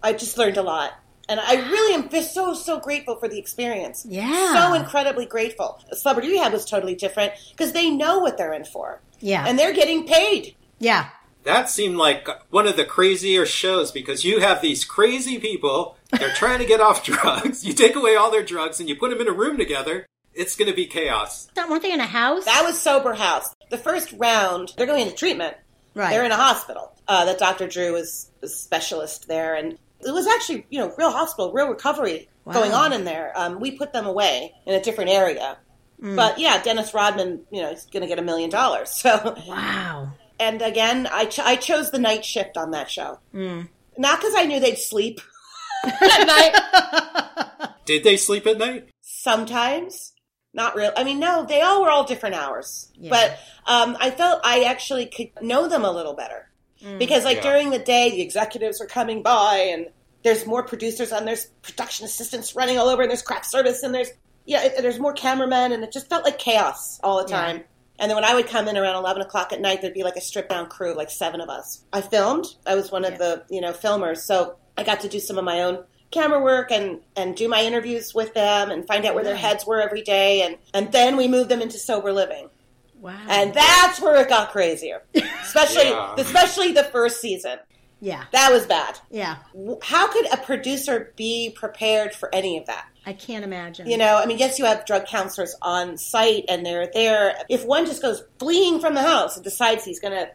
i just learned a lot and i really am just so so grateful for the experience Yeah. so incredibly grateful celebrity rehab was totally different because they know what they're in for Yeah. and they're getting paid yeah. That seemed like one of the crazier shows because you have these crazy people. They're trying to get off drugs. You take away all their drugs and you put them in a room together. It's going to be chaos. That weren't they in a house? that was sober house the first round they're going into treatment right. They're in a hospital. Uh, that Dr. Drew was a specialist there, and it was actually you know real hospital, real recovery Wow. going on in there. Um, we put them away in a different area, Mm. but yeah, Dennis Rodman, you know, is going to get a million dollars. So, wow. and again, I ch- I chose the night shift on that show, Mm. not because I knew they'd sleep at night. Did they sleep at night? Sometimes. Not real. I mean, no, they all were all different hours. Yeah. But um, I felt I actually could know them a little better. Mm. Because, like, Yeah. during the day, the executives are coming by and there's more producers and there's production assistants running all over and there's craft service and there's, yeah, it, there's more cameramen and it just felt like chaos all the Yeah. time. And then when I would come in around 11 o'clock at night, there'd be like a stripped down crew, like seven of us. I filmed. I was one of Yeah. the, you know, filmers. So I got to do some of my own camera work and and do my interviews with them and find out where their heads were every day and and then we moved them into sober living Wow. and that's where it got crazier especially Yeah. especially the first season Yeah. That was bad. Yeah. How could a producer be prepared for any of that? I can't imagine. You know, I mean, yes, you have drug counselors on site and they're there. If one just goes fleeing from the house and decides he's going to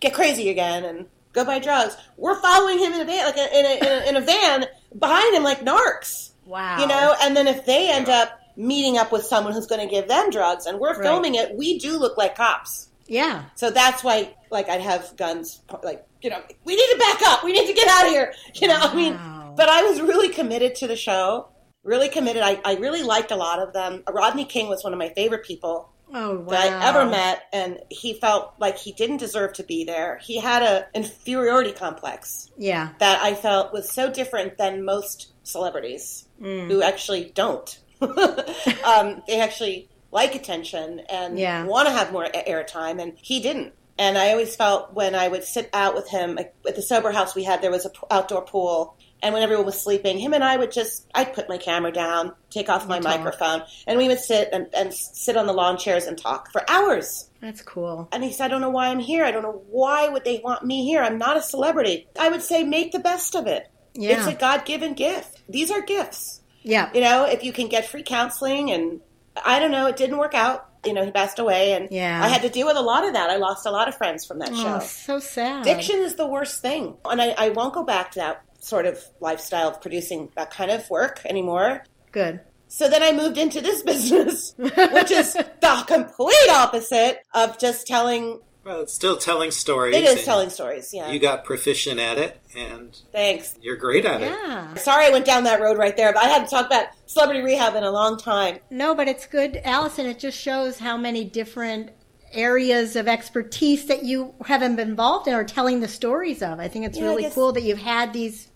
get crazy again and go buy drugs, we're following him in a van, like a, in, a, in, a, in a van behind him like narcs. Wow. You know, and then if they end up meeting up with someone who's going to give them drugs and we're Right. filming it, we do look like cops. Yeah. So that's why, like, I'd have guns, like, you know, we need to back up. We need to get out of here. You know, I mean, but I was really committed to the show. Really committed. I, I really liked a lot of them. Rodney King was one of my favorite people Oh wow. that I ever met, and he felt like he didn't deserve to be there. He had a inferiority complex Yeah. that I felt was so different than most celebrities Mm. who actually don't. um, they actually like attention and Yeah. want to have more airtime, and he didn't. And I always felt when I would sit out with him like, at the sober house we had, there was a p- outdoor pool, and when everyone was sleeping, him and I would just I'd put my camera down, take off my talk. microphone, and we would sit and, and sit on the lawn chairs and talk for hours. That's cool. And he said, I don't know why I'm here. I don't know why would they want me here. I'm not a celebrity. I would say make the best of it. Yeah. It's a God given gift. These are gifts. Yeah. You know, if you can get free counseling and I don't know, it didn't work out. You know, he passed away and Yeah. I had to deal with a lot of that. I lost a lot of friends from that Oh, show. so sad. Addiction is the worst thing. And I, I won't go back to that sort of lifestyle of producing that kind of work anymore. Good. So then I moved into this business, which is the complete opposite of just telling. Well, it's still telling stories. It is telling stories, yeah. You got proficient at it, and Thanks. you're great at it. Yeah. Sorry I went down that road right there, but I hadn't talked about celebrity rehab in a long time. No, but it's good, Allison. It just shows how many different areas of expertise that you haven't been involved in or telling the stories of. I think it's Yeah, really guess- cool that you've had these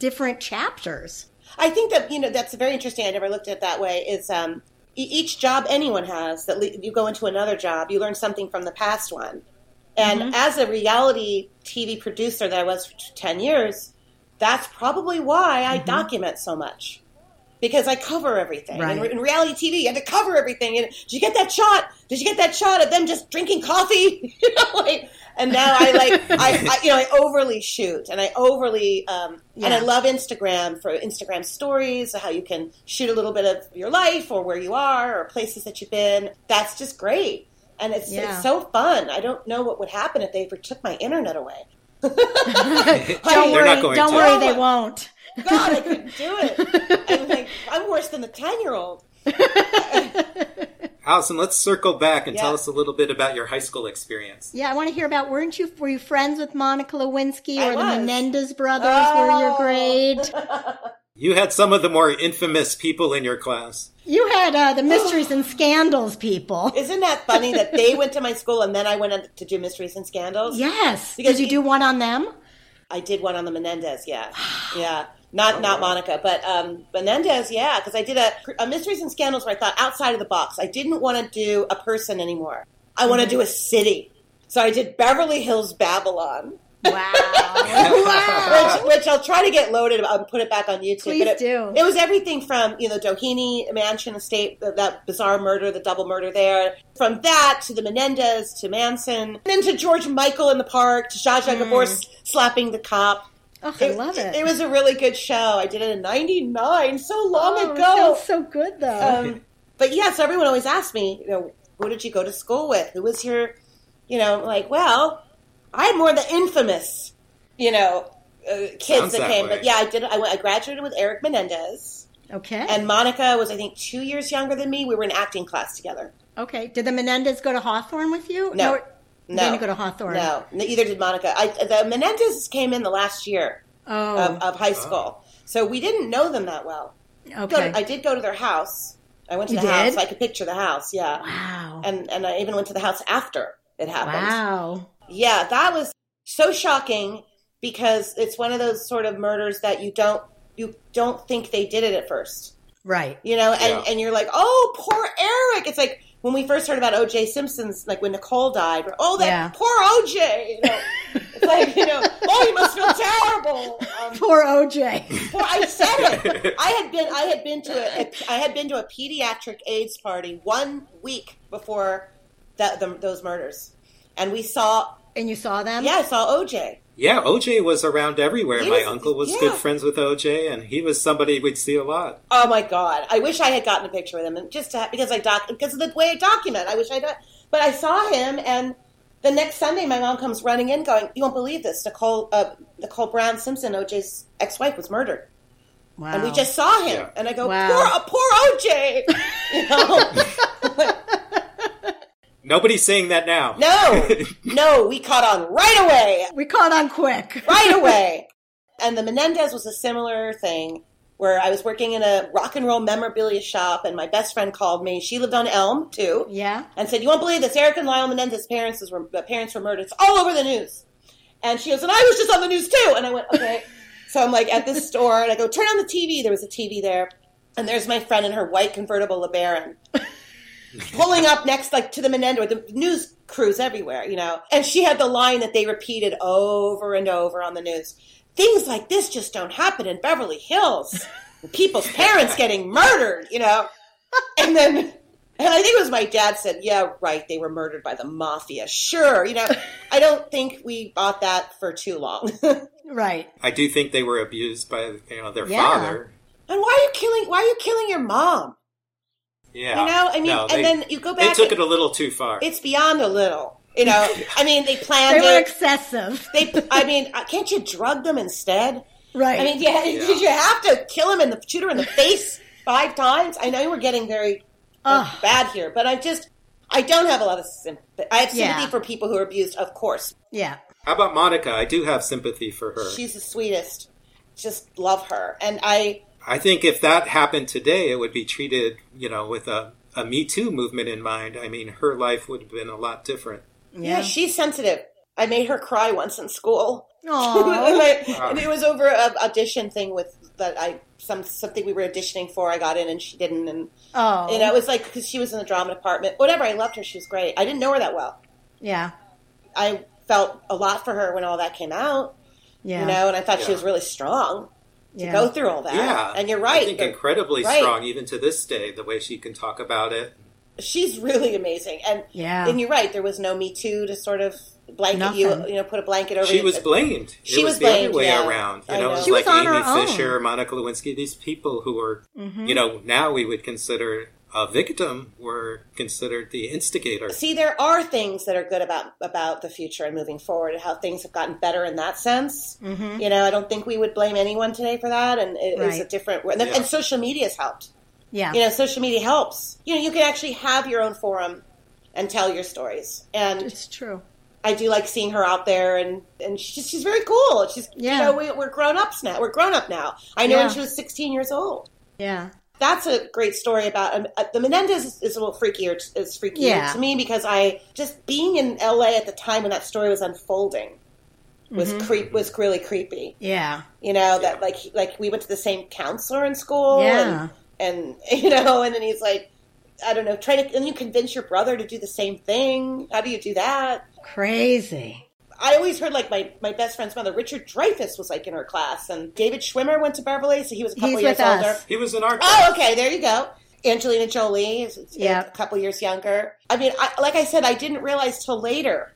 different chapters. I think that you know that's very interesting. I never looked at it that way. Is um, each job anyone has that le- you go into another job, you learn something from the past one. And as a reality TV producer that I was for ten years, that's probably why I document so much because I cover everything. Right. And in reality TV, you have to cover everything. And did you get that shot? Did you get that shot of them just drinking coffee? you know, like. And now I like I, I you know I overly shoot and I overly um, and I love Instagram for Instagram stories, how you can shoot a little bit of your life or where you are or places that you've been. That's just great. And it's, Yeah. it's so fun. I don't know what would happen if they ever took my internet away. Don't They're worry, not going don't to. worry, they won't. God, I couldn't do it. I'm like, I'm worse than the ten year old. Allison, let's circle back and Yeah. tell us a little bit about your high school experience. Yeah, I want to hear about. Weren't you were you friends with Monica Lewinsky I or the was. Menendez brothers? Were your Oh. grade? You had some of the more infamous people in your class. You had uh, the mysteries and scandals people. Isn't that funny that they went to my school and then I went to do mysteries and scandals? Yes. Because Did you he- do one on them? I did one on the Menendez, yeah, yeah. Not not Monica, but um, Menendez, yeah. Because I did a, a mysteries and scandals where I thought outside of the box. I didn't want to do a person anymore. I want to Mm-hmm. do a city. So I did Beverly Hills Babylon, Wow. wow. which, which I'll try to get loaded and put it back on YouTube. Please it, do. It was everything from you know Doheny Mansion Estate, that, that bizarre murder, the double murder there. From that to the Menendez to Manson, and then to George Michael in the park to Zsa Zsa Gabor slapping the cop. Oh, I love it. It was a really good show. I did it in '99, so long oh, it ago. sounds so good though. Um, but yeah, so everyone always asks me, you know, who did you go to school with? Who was your, you know, like, well, I had more of the infamous, you know, uh, kids Sounds that that came. way. But yeah, I did. I, went, I graduated with Eric Menendez, okay. and Monica was, I think, two years younger than me. We were in acting class together. okay. Did the Menendez go to Hawthorne with you? No. They No, didn't go to Hawthorne. no, neither did Monica. I, the Menendez came in the last year Oh. of, of high oh. school, so we didn't know them that well. Okay. to- I did go to their house. I went to You the house. did? So I could picture the house. Yeah. wow. and and I even went to the house after it happened. wow. Yeah, that was so shocking because it's one of those sort of murders that you don't you don't think they did it at first, Right. you know, and Yeah. and you're like, oh, poor Eric. It's like when we first heard about O.J. Simpson's, like when Nicole died. we're, Oh, that Yeah. poor O.J. You know, it's like you know, oh, you must feel terrible. Um, Poor OJ. well, I said it. I had been. I had been to a, a. I had been to a pediatric AIDS party one week before that the, those murders, and we saw. and you saw them? Yeah, I saw OJ. Yeah, OJ was around everywhere. He My was- uncle was yeah. good friends with OJ, and he was somebody we'd see a lot. Oh my god! I wish I had gotten a picture with him, and just to, because I doc because of the way I document. I wish I would but I saw him, and the next Sunday, my mom comes running in, going, "You won't believe this! Nicole uh, Nicole Brown Simpson, OJ's ex-wife, was murdered." Wow. and we just saw him. Yeah. And I go, Wow. poor, uh, poor OJ. You know? Nobody's saying that now. no, no, we caught on right away, we caught on quick. right away. And the Menendez was a similar thing where I was working in a rock and roll memorabilia shop, and my best friend called me. She lived on Elm too, Yeah. and said, "You won't believe this. Eric and Lyle Menendez's parents were uh, parents were murdered. It's all over the news." And she goes, "And I was just on the news too." And I went, "Okay." so I'm like at this store, and I go, "Turn on the TV." There was a TV there, and there's my friend in her white convertible LeBaron. Pulling up next, like to the Menendez, the news crews everywhere, you know. And she had the line that they repeated over and over on the news. Things like this just don't happen in Beverly Hills. People's parents getting murdered, you know. And then and I think it was my dad said, "Yeah, right. They were murdered by the mafia." Sure, you know. I don't think we bought that for too long. Right. I do think they were abused by you know their Yeah. father. And why are you killing? Why are you killing your mom? Yeah, You know, I mean, No, and they- then you go back. they took it a little too far. it's beyond a little. You know, I mean, they planned They were it. excessive. They, I mean, uh, can't you drug them instead? Right. I mean, yeah, did you have to kill him and the shoot her in the face five times? I know you were getting very uh, bad here, but I just, I don't have a lot of sympathy. I have sympathy Yeah. for people who are abused, of course. yeah. How about Monica? I do have sympathy for her. She's the sweetest. Just love her, and I. I think if that happened today, it would be treated, you know, with a, a Me Too movement in mind. I mean, her life would have been a lot different. Yeah, Yeah. she's sensitive. I made her cry once in school. Aw. and, it was over an audition thing with that I some something we were auditioning for. I got in and she didn't, and Oh. you know it was like because she was in the drama department. Whatever, I loved her. She was great. I didn't know her that well. Yeah. I felt a lot for her when all that came out. Yeah. You know, and I thought she was really strong to yeah. go through all that. Yeah, and you're right. I think incredibly right. strong, even to this day, the way she can talk about it. she's really amazing. And Yeah. and you're right. There was no Me Too to sort of blanket you. Nothing. You know, put a blanket over. She you. was blamed. She it was, was the blamed, other way yeah. around. You I know, know. it was She was like on Amy her own. Fisher, Monica Lewinsky. These people who are, Mm-hmm. you know, now we would consider a victim were considered the instigator. See, there are things that are good about about the future and moving forward, and how things have gotten better in that sense. Mm-hmm. You know, I don't think we would blame anyone today for that, and it it is a different. And, Yeah. and social media has helped. Yeah. You know, social media helps. You know, you can actually have your own forum and tell your stories. And It's true. I do like seeing her out there, and and she's she's very cool. She's Yeah. you know we, we're grown ups now. We're grown up now. I know Yeah. when she was 16 years old. Yeah. That's a great story about um, uh, the Menendez is, is a little freakier. Is freakier Yeah. to me because I just being in LA at the time when that story was unfolding was Mm-hmm. creep was really creepy. Yeah. You know that like like we went to the same counselor in school. Yeah. And, and you know, and then he's like, I don't know, trying to. And you convince your brother to do the same thing. How do you do that? Crazy. I always heard like my, my best friend's mother, Richard Dreyfuss, was like in her class, and David Schwimmer went to Beverly, so he was a couple He's years with us. older. He was an art. Oh, okay, there you go. Angelina Jolie is is Yeah. a couple years younger. I mean, I, like I said, I didn't realize till later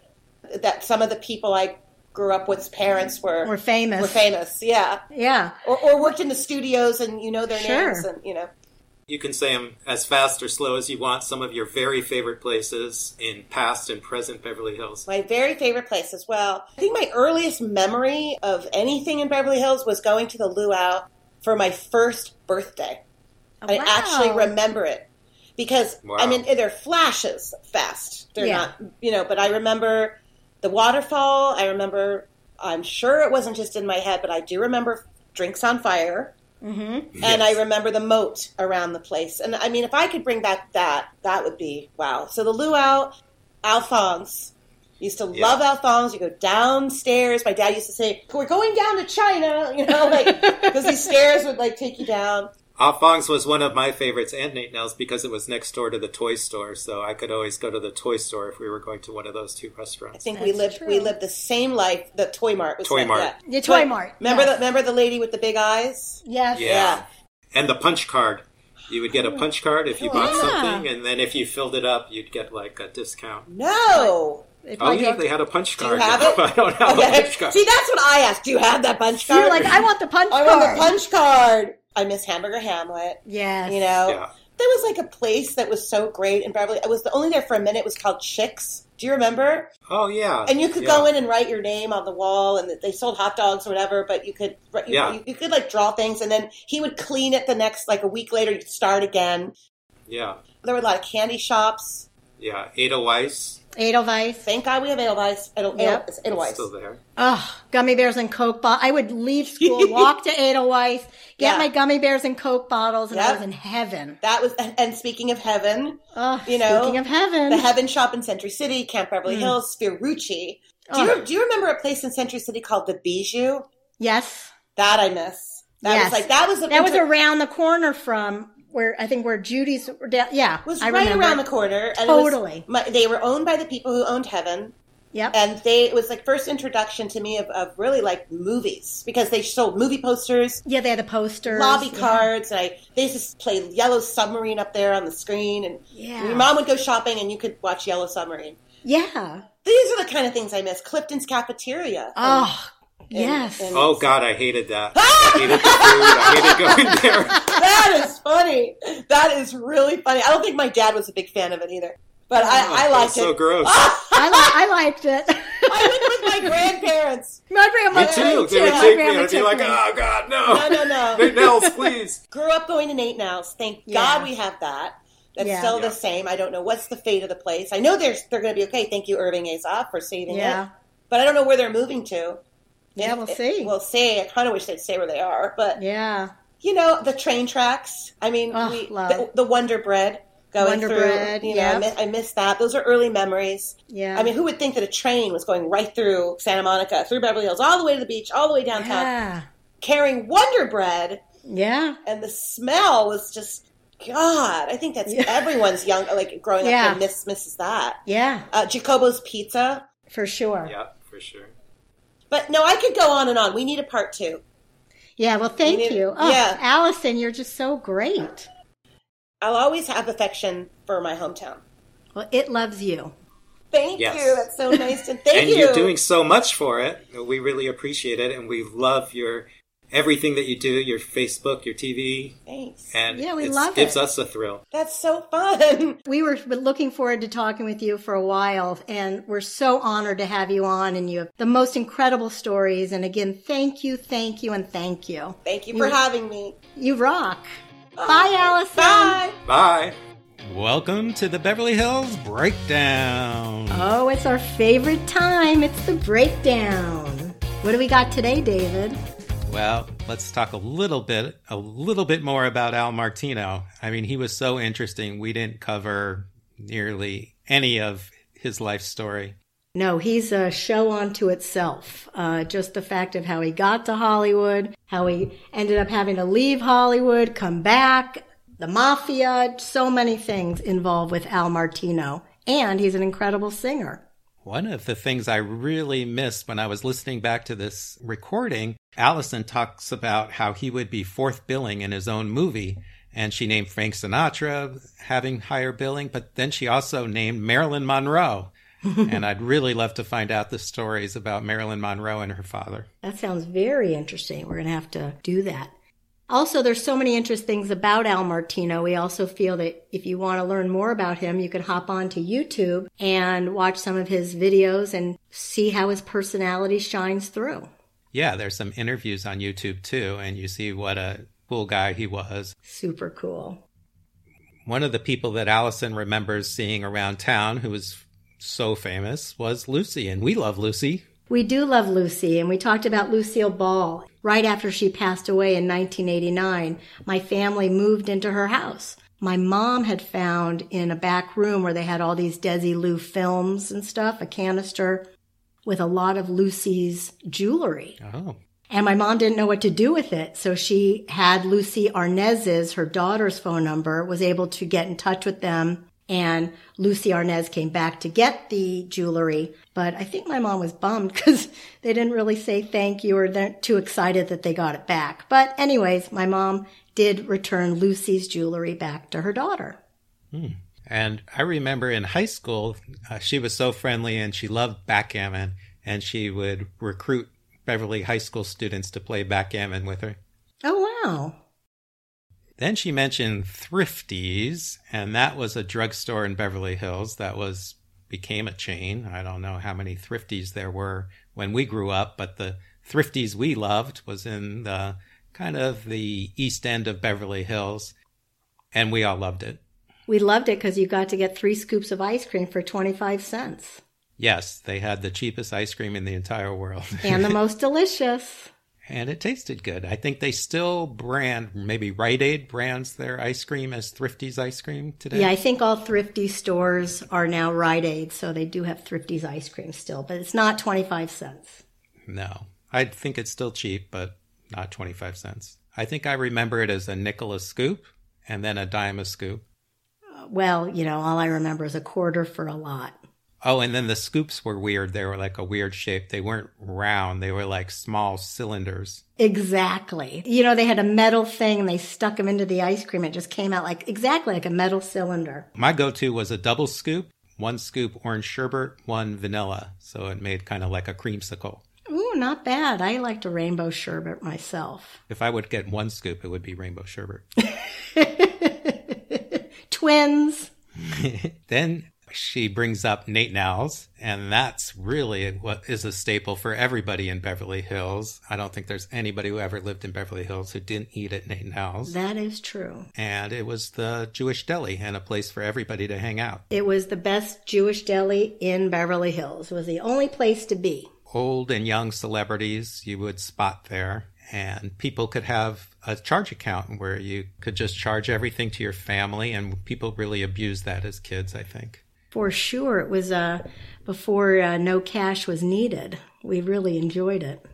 that some of the people I grew up with parents were We're famous. were famous, yeah, Yeah. or, or worked in the studios and you know their Sure. names, and you know. You can say them as fast or slow as you want. Some of your very favorite places in past and present Beverly Hills. My very favorite place as well. I think my earliest memory of anything in Beverly Hills was going to the luau for my first birthday. Oh, I Wow. actually remember it because Wow. I mean they're flashes fast. They're Yeah. not, you know. But I remember the waterfall. I remember. I'm sure it wasn't just in my head, but I do remember drinks on fire. Mm-hmm. And I remember the moat around the place. And I mean, if I could bring back that, that would be wow. So the luau, Alphonse. Used to Yeah. love Alphonse. You go downstairs. My dad used to say, "We're going down to China," you know, like because these stairs would like take you down. Alphonse was one of my favorites and Nate 'n Al's because it was next door to the toy store, so I could always go to the toy store if we were going to one of those two restaurants. I restaurants. think we lived true. we lived the same life. The Toy Mart was Toy like Mart. that. The Toy Mart, Remember yes. the remember the lady with the big eyes? Yes. Yeah. Yeah. And the punch card. You would get a punch card if you Oh, bought yeah. something, and then if you filled it up, you'd get like a discount. No, If Oh I yeah, gave- they had a punch card. Do you card. have it? I don't have a punch card. See, that's what I asked. Do you have that punch card? You're like, I want the punch I card. want the punch card. I miss Hamburger Hamlet. Yes. You know, Yeah. there was like a place that was so great in Beverly. I was the, only there for a minute. It was called Chicks. Do you remember? Oh yeah. And you could yeah. go in and write your name on the wall, and they sold hot dogs or whatever. But you could, you, Yeah. you, you could like draw things, and then he would clean it the next like a week later. You'd start again. Yeah. There were a lot of candy shops. Yeah. Ada Weiss Edelweiss. Thank God we have Edelweiss. Edel, Yep. Edel, it's Edelweiss. still there. Oh, gummy bears and Coke bottle. I would leave school, walk to Edelweiss, get Yeah. my gummy bears and Coke bottles, and I was in heaven. That was, and, and speaking of heaven, Oh, You know, speaking of heaven. the Heaven Shop in Century City, Camp Beverly Mm. Hills, Fiorucci. Do Oh. you do you remember a place in Century City called the Bijou? yes. That I miss. That Yes. was like that was a, That was around the corner from where I think where Judy's. Yeah, was I right remember. around the corner. And it was- Totally. my, they were owned by the people who owned Heaven, Yep. and they it was like first introduction to me of, of really like movies because they sold movie posters, yeah, they had the posters, lobby yeah. cards, and I they used to play Yellow Submarine up there on the screen, and Yeah. your mom would go shopping and you could watch Yellow Submarine. Yeah. These are the kind of things I miss. Clifton's Cafeteria. Oh, yes. and- Oh God, I hated that. I hated the food. I hated going there. that is funny. That is really funny. I don't think my dad was a big fan of it either, but I, oh, I liked it. so gross. I, li- I liked it. I went with my grandparents. My Me too. They me would My take me grandma and I'd be like, me. oh God, no. No, no, no. Nate 'n Als, please. Grew up going to Nate 'n Al's. Thank Yeah. God we have that. That's Yeah. still Yeah. the same. I don't know what's the fate of the place. I know they're they're going to be okay. Thank you, Irving Azoff, for saving Yeah. it. But I don't know where they're moving to. Yeah, we'll if- see. We'll see. I kind of wish they'd stay where they are, but Yeah. you know the train tracks. I mean, Oh, we, love. the, the Wonder Bread going Wonder through. Bread, you know, I, miss, I miss that. Those are early memories. Yeah. I mean, who would think that a train was going right through Santa Monica, through Beverly Hills, all the way to the beach, all the way downtown, yeah. carrying Wonder Bread, Yeah. and the smell was just God. I think that's Yeah. everyone's young, like growing Yeah. up and miss misses that. Yeah. Uh, Jacopo's Pizza, For sure. Yeah, for sure. But no, I could go on and on. We need a part two. Yeah, well, thank need- you. Oh, yeah. Allison, you're just so great. I'll always have affection for my hometown. Well, it loves you. Thank Yes. you. That's so nice. And thank and you. And you're doing so much for it. We really appreciate it, and we love your everything that you do, your Facebook, your TV, Thanks. and Yeah, we it's- love gives it. us a thrill. That's so fun. We were looking forward to talking with you for a while, and we're so honored to have you on. And you have the most incredible stories. And again, thank you, thank you, and thank you. Thank you for having me. You rock. Bye, Allison. Bye. Bye. Welcome to the Beverly Hills Breakdown. Oh, it's our favorite time. It's the breakdown. What do we got today, David? Well, let's talk a little bit, a little bit more about Al Martino. I mean, he was so interesting. We didn't cover nearly any of his life story. No, he's a show unto itself. Uh, just the fact of how he got to Hollywood, how he ended up having to leave Hollywood, come back, the mafia, so many things involved with Al Martino. And he's an incredible singer. One of the things I really missed when I was listening back to this recording, Allison talks about how he would be fourth billing in his own movie. And she named Frank Sinatra having higher billing, but then she also named Marilyn Monroe. and I'd really love to find out the stories about Marilyn Monroe and her father. That sounds very interesting. We're going to have to do that. Also, there's so many interesting things about Al Martino. We also feel that if you want to learn more about him, you can hop onto YouTube and watch some of his videos and see how his personality shines through. Yeah, there's some interviews on YouTube too, and you see what a cool guy he was. Super cool. One of the people that Allison remembers seeing around town who was so famous was Lucy, and we love Lucy. We do love Lucy, and we talked about Lucille Ball. Right after she passed away in 1989, my family moved into her house. My mom had found in a back room where they had all these Desi Desilu films and stuff, a canister with a lot of Lucy's jewelry. Oh, And my mom didn't know what to do with it. So she had Lucie Arnaz's, her daughter's phone number, was able to get in touch with them. And Lucie Arnaz came back to get the jewelry. But I think my mom was bummed because they didn't really say thank you or they're too excited that they got it back. But anyways, my mom did return Lucy's jewelry back to her daughter. And I remember in high school, uh, she was so friendly and she loved backgammon, and she would recruit Beverly High School students to play backgammon with her. Oh, wow. Then she mentioned Thrifties, and that was a drugstore in Beverly Hills that was became a chain. I don't know how many Thrifties there were when we grew up, but the Thrifties we loved was in the kind of the east end of Beverly Hills, and we all loved it. We loved it because you got to get three scoops of ice cream for 25 cents. Yes, they had the cheapest ice cream in the entire world. And the most delicious. And it tasted good. I think they still brand, maybe Rite Aid brands their ice cream as Thrifty's ice cream today. Yeah, I think all Thrifty stores are now Rite Aid, so they do have Thrifty's ice cream still, but it's not 25 cents. No, I think it's still cheap, but not 25 cents. I think I remember it as a nickel a scoop and then a dime a scoop. Uh, well, you know, all I remember is a quarter for a lot. Oh, and then the scoops were weird. They were like a weird shape. They weren't round. They were like small cylinders. Exactly. You know, they had a metal thing and they stuck them into the ice cream. It just came out like exactly like a metal cylinder. My go-to was a double scoop, one scoop orange sherbet, one vanilla. So it made kind of like a creamsicle. Ooh, not bad. I liked a rainbow sherbet myself. If I would get one scoop, it would be rainbow sherbet. Twins. then she brings up Nate 'n Al's, and that's really what is a staple for everybody in Beverly Hills. I don't think there's anybody who ever lived in Beverly Hills who didn't eat at Nate 'n Al's. That is true. And it was the Jewish deli and a place for everybody to hang out. It was the best Jewish deli in Beverly Hills. It was the only place to be. Old and young celebrities you would spot there, and people could have a charge account where you could just charge everything to your family, and people really abused that as kids, I think. For sure. It was uh, before uh, no cash was needed. We really enjoyed it.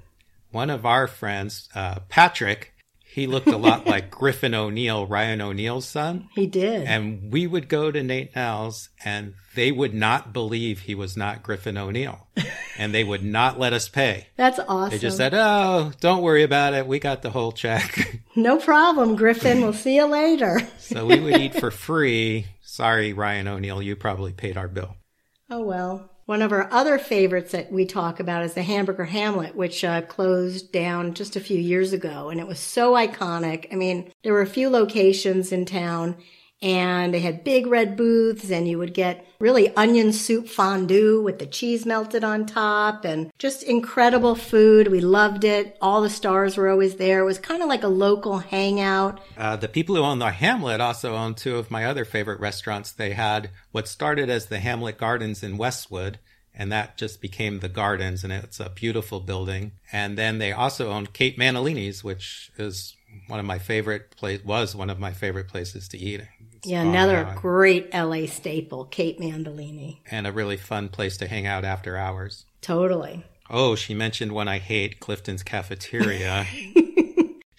One of our friends, uh, Patrick, he looked a lot like Griffin O'Neal, Ryan O'Neal's son. He did. And we would go to Nate 'n Al's and they would not believe he was not Griffin O'Neal. and they would not let us pay. That's awesome. They just said, oh, don't worry about it. We got the whole check. no problem, Griffin. We'll see you later. so we would eat for free. Sorry, Ryan O'Neal, you probably paid our bill. Oh, well. One of our other favorites that we talk about is the Hamburger Hamlet, which uh, closed down just a few years ago. And it was so iconic. I mean, there were a few locations in town and they had big red booths and you would get really onion soup fondue with the cheese melted on top and just incredible food. We loved it. All the stars were always there. It was kind of like a local hangout. Uh, the people who own the Hamlet also own two of my other favorite restaurants. They had what started as the Hamlet Gardens in Westwood and that just became the gardens and it's a beautiful building and then they also owned Kate Mantilini's which is one of my favorite place was one of my favorite places to eat it's yeah another great la staple Kate Mantilini and a really fun place to hang out after hours totally oh she mentioned one i hate clifton's cafeteria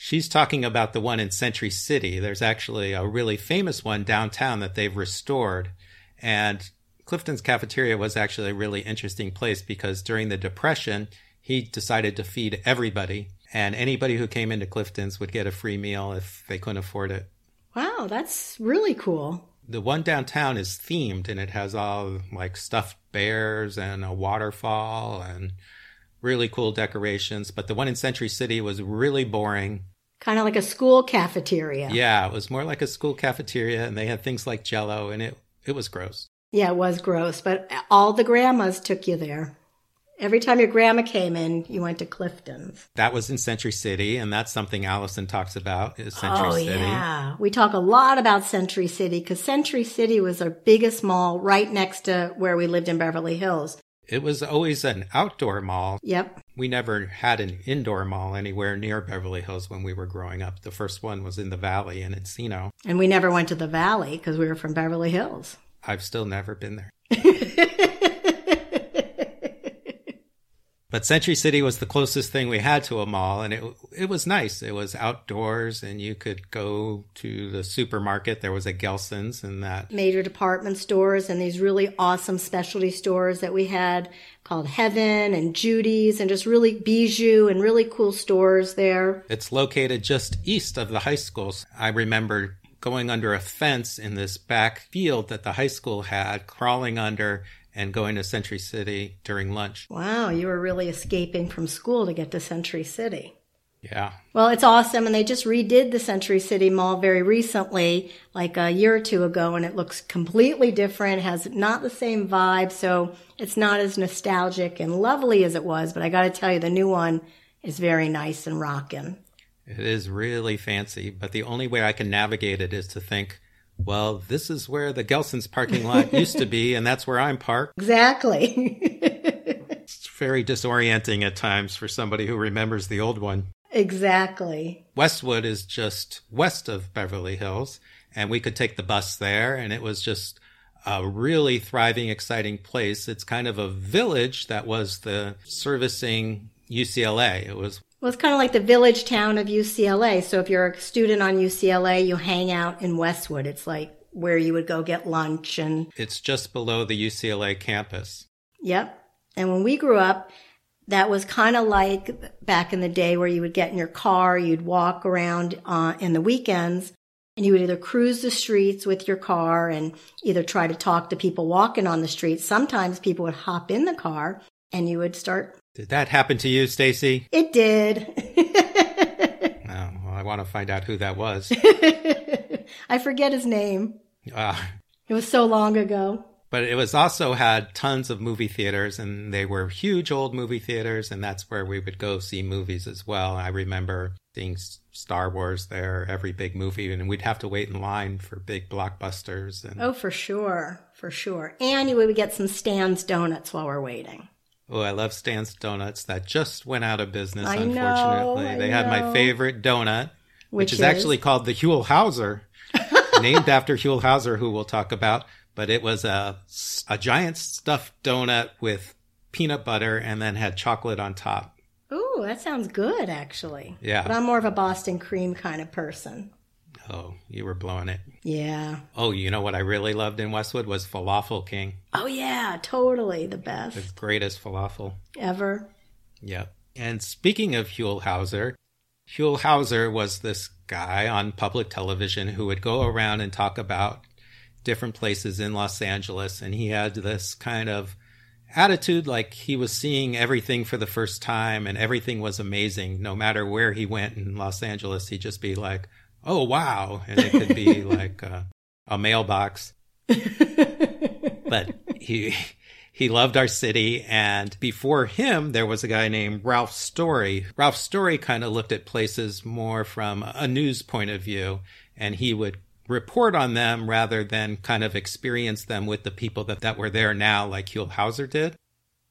She's talking about the one in Century City. There's actually a really famous one downtown that they've restored. And Clifton's cafeteria was actually a really interesting place because during the Depression, he decided to feed everybody, and anybody who came into Clifton's would get a free meal if they couldn't afford it. Wow, that's really cool. The one downtown is themed and it has all like stuffed bears and a waterfall and really cool decorations. But the one in Century City was really boring. Kind of like a school cafeteria. Yeah, it was more like a school cafeteria and they had things like jello and it, it was gross. Yeah, it was gross, but all the grandmas took you there. Every time your grandma came in, you went to Clifton's. That was in Century City, and that's something Alison talks about is Century oh, City. Yeah. We talk a lot about Century City because Century City was our biggest mall right next to where we lived in Beverly Hills. It was always an outdoor mall. Yep. We never had an indoor mall anywhere near Beverly Hills when we were growing up. The first one was in the Valley in Encino. And we never went to the Valley because we were from Beverly Hills. I've still never been there. but Century City was the closest thing we had to a mall, and it it was nice. It was outdoors, and you could go to the supermarket. There was a Gelson's and that major department stores, and these really awesome specialty stores that we had called Heaven and Judy's, and just really bijou and really cool stores there. It's located just east of the high schools. I remember going under a fence in this back field that the high school had, crawling under and going to Century City during lunch. Wow, you were really escaping from school to get to Century City. Yeah. Well, it's awesome. And they just redid the Century City Mall very recently, like a year or two ago, and it looks completely different, has not the same vibe. So it's not as nostalgic and lovely as it was. But I got to tell you, the new one is very nice and rocking. It is really fancy, but the only way I can navigate it is to think, well, this is where the Gelson's parking lot used to be, and that's where I'm parked. Exactly. it's very disorienting at times for somebody who remembers the old one. Exactly. Westwood is just west of Beverly Hills, and we could take the bus there, and it was just a really thriving, exciting place. It's kind of a village that was the servicing UCLA. It was well, it's kind of like the village town of UCLA. So if you're a student on UCLA, you hang out in Westwood. It's like where you would go get lunch and it's just below the UCLA campus. Yep. And when we grew up, that was kind of like back in the day where you would get in your car, you'd walk around uh, in the weekends, and you would either cruise the streets with your car and either try to talk to people walking on the streets. Sometimes people would hop in the car and you would start did that happen to you, Stacy? It did. oh, well, I want to find out who that was. I forget his name. Uh, it was so long ago. But it was also had tons of movie theaters, and they were huge old movie theaters, and that's where we would go see movies as well. I remember seeing Star Wars there, every big movie, and we'd have to wait in line for big blockbusters. And... Oh, for sure, for sure. And we would get some Stan's donuts while we're waiting. Oh, I love Stan's Donuts. That just went out of business, I unfortunately. Know, they know. had my favorite donut, which, which is, is, actually called the Huell Howser, named after Huell Howser, who we'll talk about. But it was a, a giant stuffed donut with peanut butter and then had chocolate on top. Ooh, that sounds good, actually. Yeah. But I'm more of a Boston cream kind of person. Oh, you were blowing it. Yeah. Oh, you know what I really loved in Westwood was Falafel King. Oh, yeah, totally. The best. The greatest falafel ever. Yep. And speaking of Huell Howser, Huell Howser was this guy on public television who would go around and talk about different places in Los Angeles. And he had this kind of attitude like he was seeing everything for the first time and everything was amazing. No matter where he went in Los Angeles, he'd just be like, oh wow. And it could be like a, a mailbox. But he he loved our city. And before him there was a guy named Ralph Story. Ralph Story kind of looked at places more from a news point of view and he would report on them rather than kind of experience them with the people that, that were there now like Huell Howser did.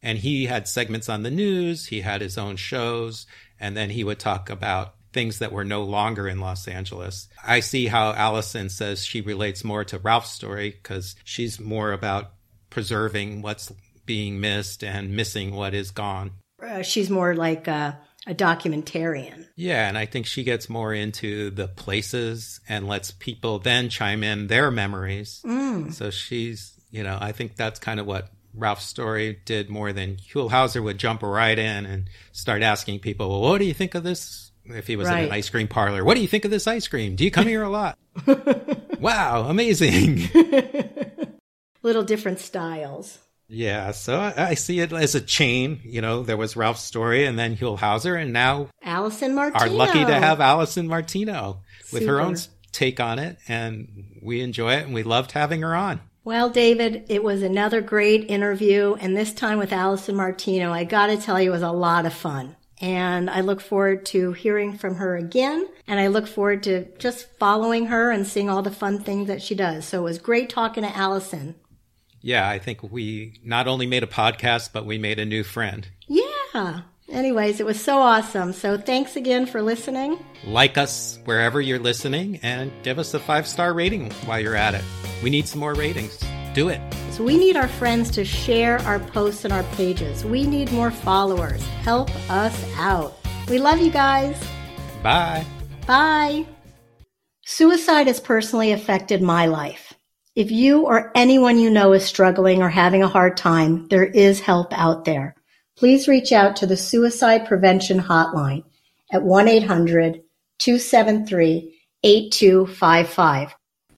And he had segments on the news. He had his own shows. And then he would talk about things that were no longer in Los Angeles. I see how Alison says she relates more to Ralph's story because she's more about preserving what's being missed and missing what is gone. Uh, she's more like a, a documentarian. Yeah, and I think she gets more into the places and lets people then chime in their memories. Mm. So she's, you know, I think that's kind of what Ralph's story did more than Huell Howser would jump right in and start asking people, well, what do you think of this if he was Right. in an ice cream parlor. What do you think of this ice cream? Do you come here a lot? wow, amazing. Little different styles. yeah, so I, I see it as a chain. You know, there was Ralph's story and then Huell Howser, and now Alison Martino. are lucky to have Alison Martino with her own take on it. And we enjoy it and we loved having her on. Well, David, it was another great interview, and this time with Alison Martino. I got to tell you, it was a lot of fun. And I look forward to hearing from her again. And I look forward to just following her and seeing all the fun things that she does. So it was great talking to Alison. Yeah, I think we not only made a podcast, but we made a new friend. Yeah. Anyways, it was so awesome. So thanks again for listening. Like us wherever you're listening and give us a five star rating while you're at it. We need some more ratings. Do it. We need our friends to share our posts and our pages. We need more followers. Help us out. We love you guys. Bye. Bye. Suicide has personally affected my life. If you or anyone you know is struggling or having a hard time, there is help out there. Please reach out to the Suicide Prevention Hotline at 1 800 273 8255